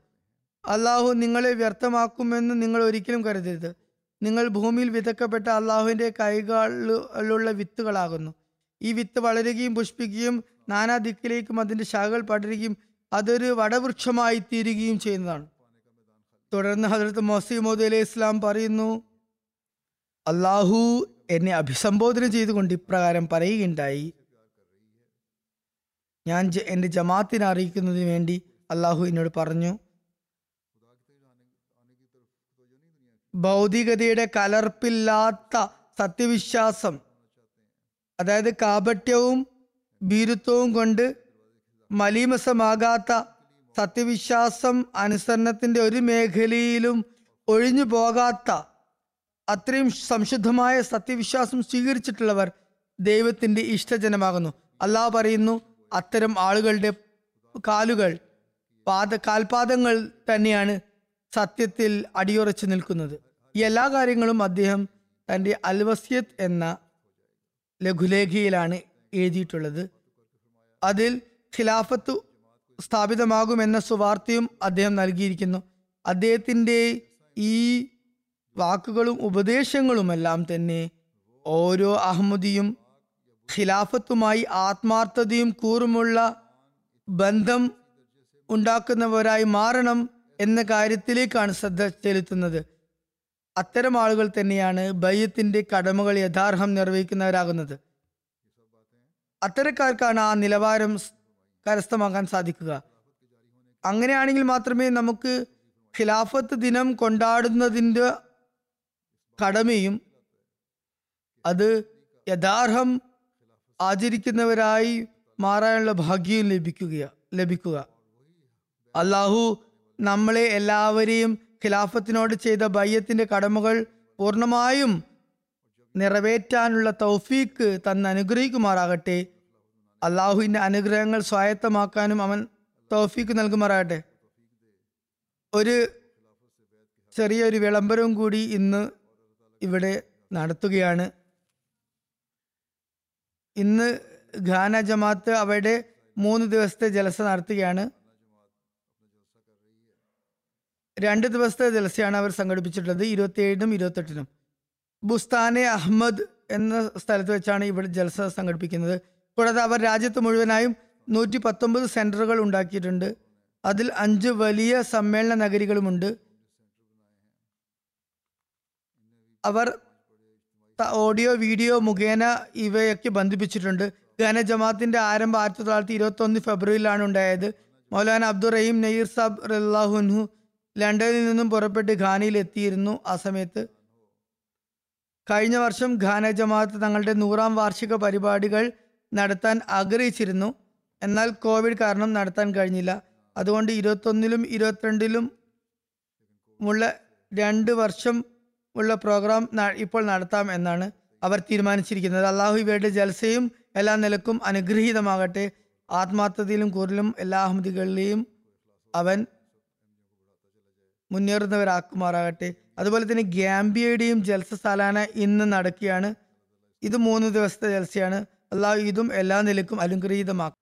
അള്ളാഹു നിങ്ങളെ വ്യർത്ഥമാക്കുമെന്ന് നിങ്ങൾ ഒരിക്കലും കരുതരുത്. നിങ്ങൾ ഭൂമിയിൽ വിതക്കപ്പെട്ട അള്ളാഹുവിന്റെ കൈകളിലുള്ള വിത്തുകളാകുന്നു. ഈ വിത്ത് വളരുകയും പുഷ്പിക്കുകയും നാനാ ദിക്കിലേക്കും അതിന്റെ ശാഖകൾ പടരുകയും അതൊരു വടവൃക്ഷമായി തീരുകയും ചെയ്യുന്നതാണ്. തുടർന്ന് ഹജറത്ത് മൊസീമോദ് അലൈഹി ഇസ്ലാം പറയുന്നു അള്ളാഹു എന്നെ അഭിസംബോധന ചെയ്തുകൊണ്ട് ഇപ്രകാരം പറയുകയുണ്ടായി. ഞാൻ എന്റെ ജമാത്തിനെ അറിയിക്കുന്നതിന് വേണ്ടി അള്ളാഹു എന്നോട് പറഞ്ഞു. ഭൗതികതയുടെ കലർപ്പില്ലാത്ത സത്യവിശ്വാസം അതായത് കാപട്യവും ഭീരുത്വവും കൊണ്ട് മലീമസമാകാത്ത സത്യവിശ്വാസം അനുസരണത്തിന്റെ ഒരു മേഖലയിലും ഒഴിഞ്ഞു പോകാത്ത അത്രയും സംശുദ്ധമായ സത്യവിശ്വാസം സ്വീകരിച്ചിട്ടുള്ളവർ ദൈവത്തിന്റെ ഇഷ്ടജനമാകുന്നു. അള്ളാഹ് പറയുന്നു അത്തരം ആളുകളുടെ കാലുകൾ പാദ കാൽപാദങ്ങൾ തന്നെയാണ് സത്യത്തിൽ അടിയുറച്ചു നിൽക്കുന്നത്. എല്ലാ കാര്യങ്ങളും അദ്ദേഹം തന്റെ അൽവസ്യത്ത് എന്ന ലഘുലേഖയിലാണ് എഴുതിയിട്ടുള്ളത്. അതിൽ ഖിലാഫത്ത് സ്ഥാപിതമാകുമെന്ന സുവാർത്തയും അദ്ദേഹം നൽകിയിരിക്കുന്നു. അദ്ദേഹത്തിന്റെ ഈ വാക്കുകളും ഉപദേശങ്ങളുമെല്ലാം തന്നെ ഓരോ അഹമ്മദിയും ഖിലാഫത്തുമായി ആത്മാർത്ഥതയും കൂറുമുള്ള ബന്ധം ഉണ്ടാക്കുന്നവരായി മാറണം എന്ന കാര്യത്തിലേക്കാണ് ശ്രദ്ധ ചെലുത്തുന്നത്. അത്തരം ആളുകൾ തന്നെയാണ് ബയ്യത്തിന്റെ കടമകൾ യഥാർഹം നിർവഹിക്കുന്നവരാകുന്നത്. അത്തരക്കാർക്കാണ് ആ നിലവാരം കരസ്ഥമാക്കാൻ സാധിക്കുക. അങ്ങനെയാണെങ്കിൽ മാത്രമേ നമുക്ക് ഖിലാഫത്ത് ദിനം കൊണ്ടാടുന്നതിന്റെ കടമയും അത് യഥാർഹം ആചരിക്കുന്നവരായി മാറാനുള്ള ഭാഗ്യവും ലഭിക്കുക ലഭിക്കുക. അള്ളാഹു നമ്മളെ എല്ലാവരെയും ഖിലാഫത്തിനോട് ചെയ്ത ബയ്യത്തിന്റെ കടമകൾ പൂർണമായും നിറവേറ്റാനുള്ള തൗഫീക്ക് തന്ന് അനുഗ്രഹിക്കുമാറാകട്ടെ. അള്ളാഹുവിന്റെ അനുഗ്രഹങ്ങൾ സ്വായത്തമാക്കാനും അവൻ തൗഫീക്ക് നൽകുമാറാകട്ടെ. ഒരു ചെറിയൊരു വിളംബരവും കൂടി ഇന്ന് ഇവിടെ നടത്തുകയാണ്. ഇന്ന് ഖാന ജമാഅത്ത് അവരുടെ മൂന്ന് ദിവസത്തെ ജലസ നടത്തുകയാണ്. രണ്ട് ദിവസത്തെ ജലസയാണ് അവർ സംഘടിപ്പിച്ചിട്ടുള്ളത് ഇരുപത്തിയേഴിനും ഇരുപത്തെട്ടിനും. ബുസ്താനെ അഹമ്മദ് എന്ന സ്ഥലത്ത് വെച്ചാണ് ഇവിടെ ജലസ സംഘടിപ്പിക്കുന്നത്. കൂടാതെ അവർ രാജ്യത്ത് മുഴുവനായും നൂറ്റി പത്തൊമ്പത് സെന്ററുകൾ ഉണ്ടാക്കിയിട്ടുണ്ട്. അതിൽ അഞ്ച് വലിയ സമ്മേളന നഗരികളുമുണ്ട്. അവർ ഓഡിയോ വീഡിയോ മുഖേന ഇവയൊക്കെ ബന്ധിപ്പിച്ചിട്ടുണ്ട്. ഖാന ജമാഅത്തിന്റെ ആരംഭം ആയിരത്തി തൊള്ളായിരത്തി ഇരുപത്തി ഒന്ന് ഫെബ്രുവരിയിലാണ് ഉണ്ടായത്. മൗലാന അബ്ദുൾ റഹീം നയീർ സാബ് റല്ലാഹുൻഹു ലണ്ടനിൽ നിന്നും പുറപ്പെട്ട് ഖാനയിൽ എത്തിയിരുന്നു ആ സമയത്ത്. കഴിഞ്ഞ വർഷം ഖാന ജമാഅത്ത് തങ്ങളുടെ നൂറാം വാർഷിക പരിപാടികൾ നടത്താൻ ആഗ്രഹിച്ചിരുന്നു. എന്നാൽ കോവിഡ് കാരണം നടത്താൻ കഴിഞ്ഞില്ല. അതുകൊണ്ട് ഇരുപത്തൊന്നിലും ഇരുപത്തിരണ്ടിലും ഉള്ള രണ്ട് വർഷം ഉള്ള പ്രോഗ്രാം ഇപ്പോൾ നടത്താം എന്നാണ് അവർ തീരുമാനിച്ചിരിക്കുന്നത്. അള്ളാഹു ഇവയുടെ ജൽസയും എല്ലാ നിലക്കും അനുഗ്രഹീതമാകട്ടെ. ആത്മാർത്ഥതയിലും കൂടുതലും എല്ലാ അഹമ്മദികളിലെയും അവൻ മുന്നേറുന്നവരാക്കുമാറാകട്ടെ. അതുപോലെ തന്നെ ഗ്യാംബിയയുടെയും ജൽസ സാലാന ഇന്ന് നടക്കുകയാണ്. ഇത് മൂന്ന് ദിവസത്തെ ജൽസയാണ്. അള്ളാഹു ഇതും എല്ലാ നിലക്കും അനുഗ്രഹീതമാക്കും.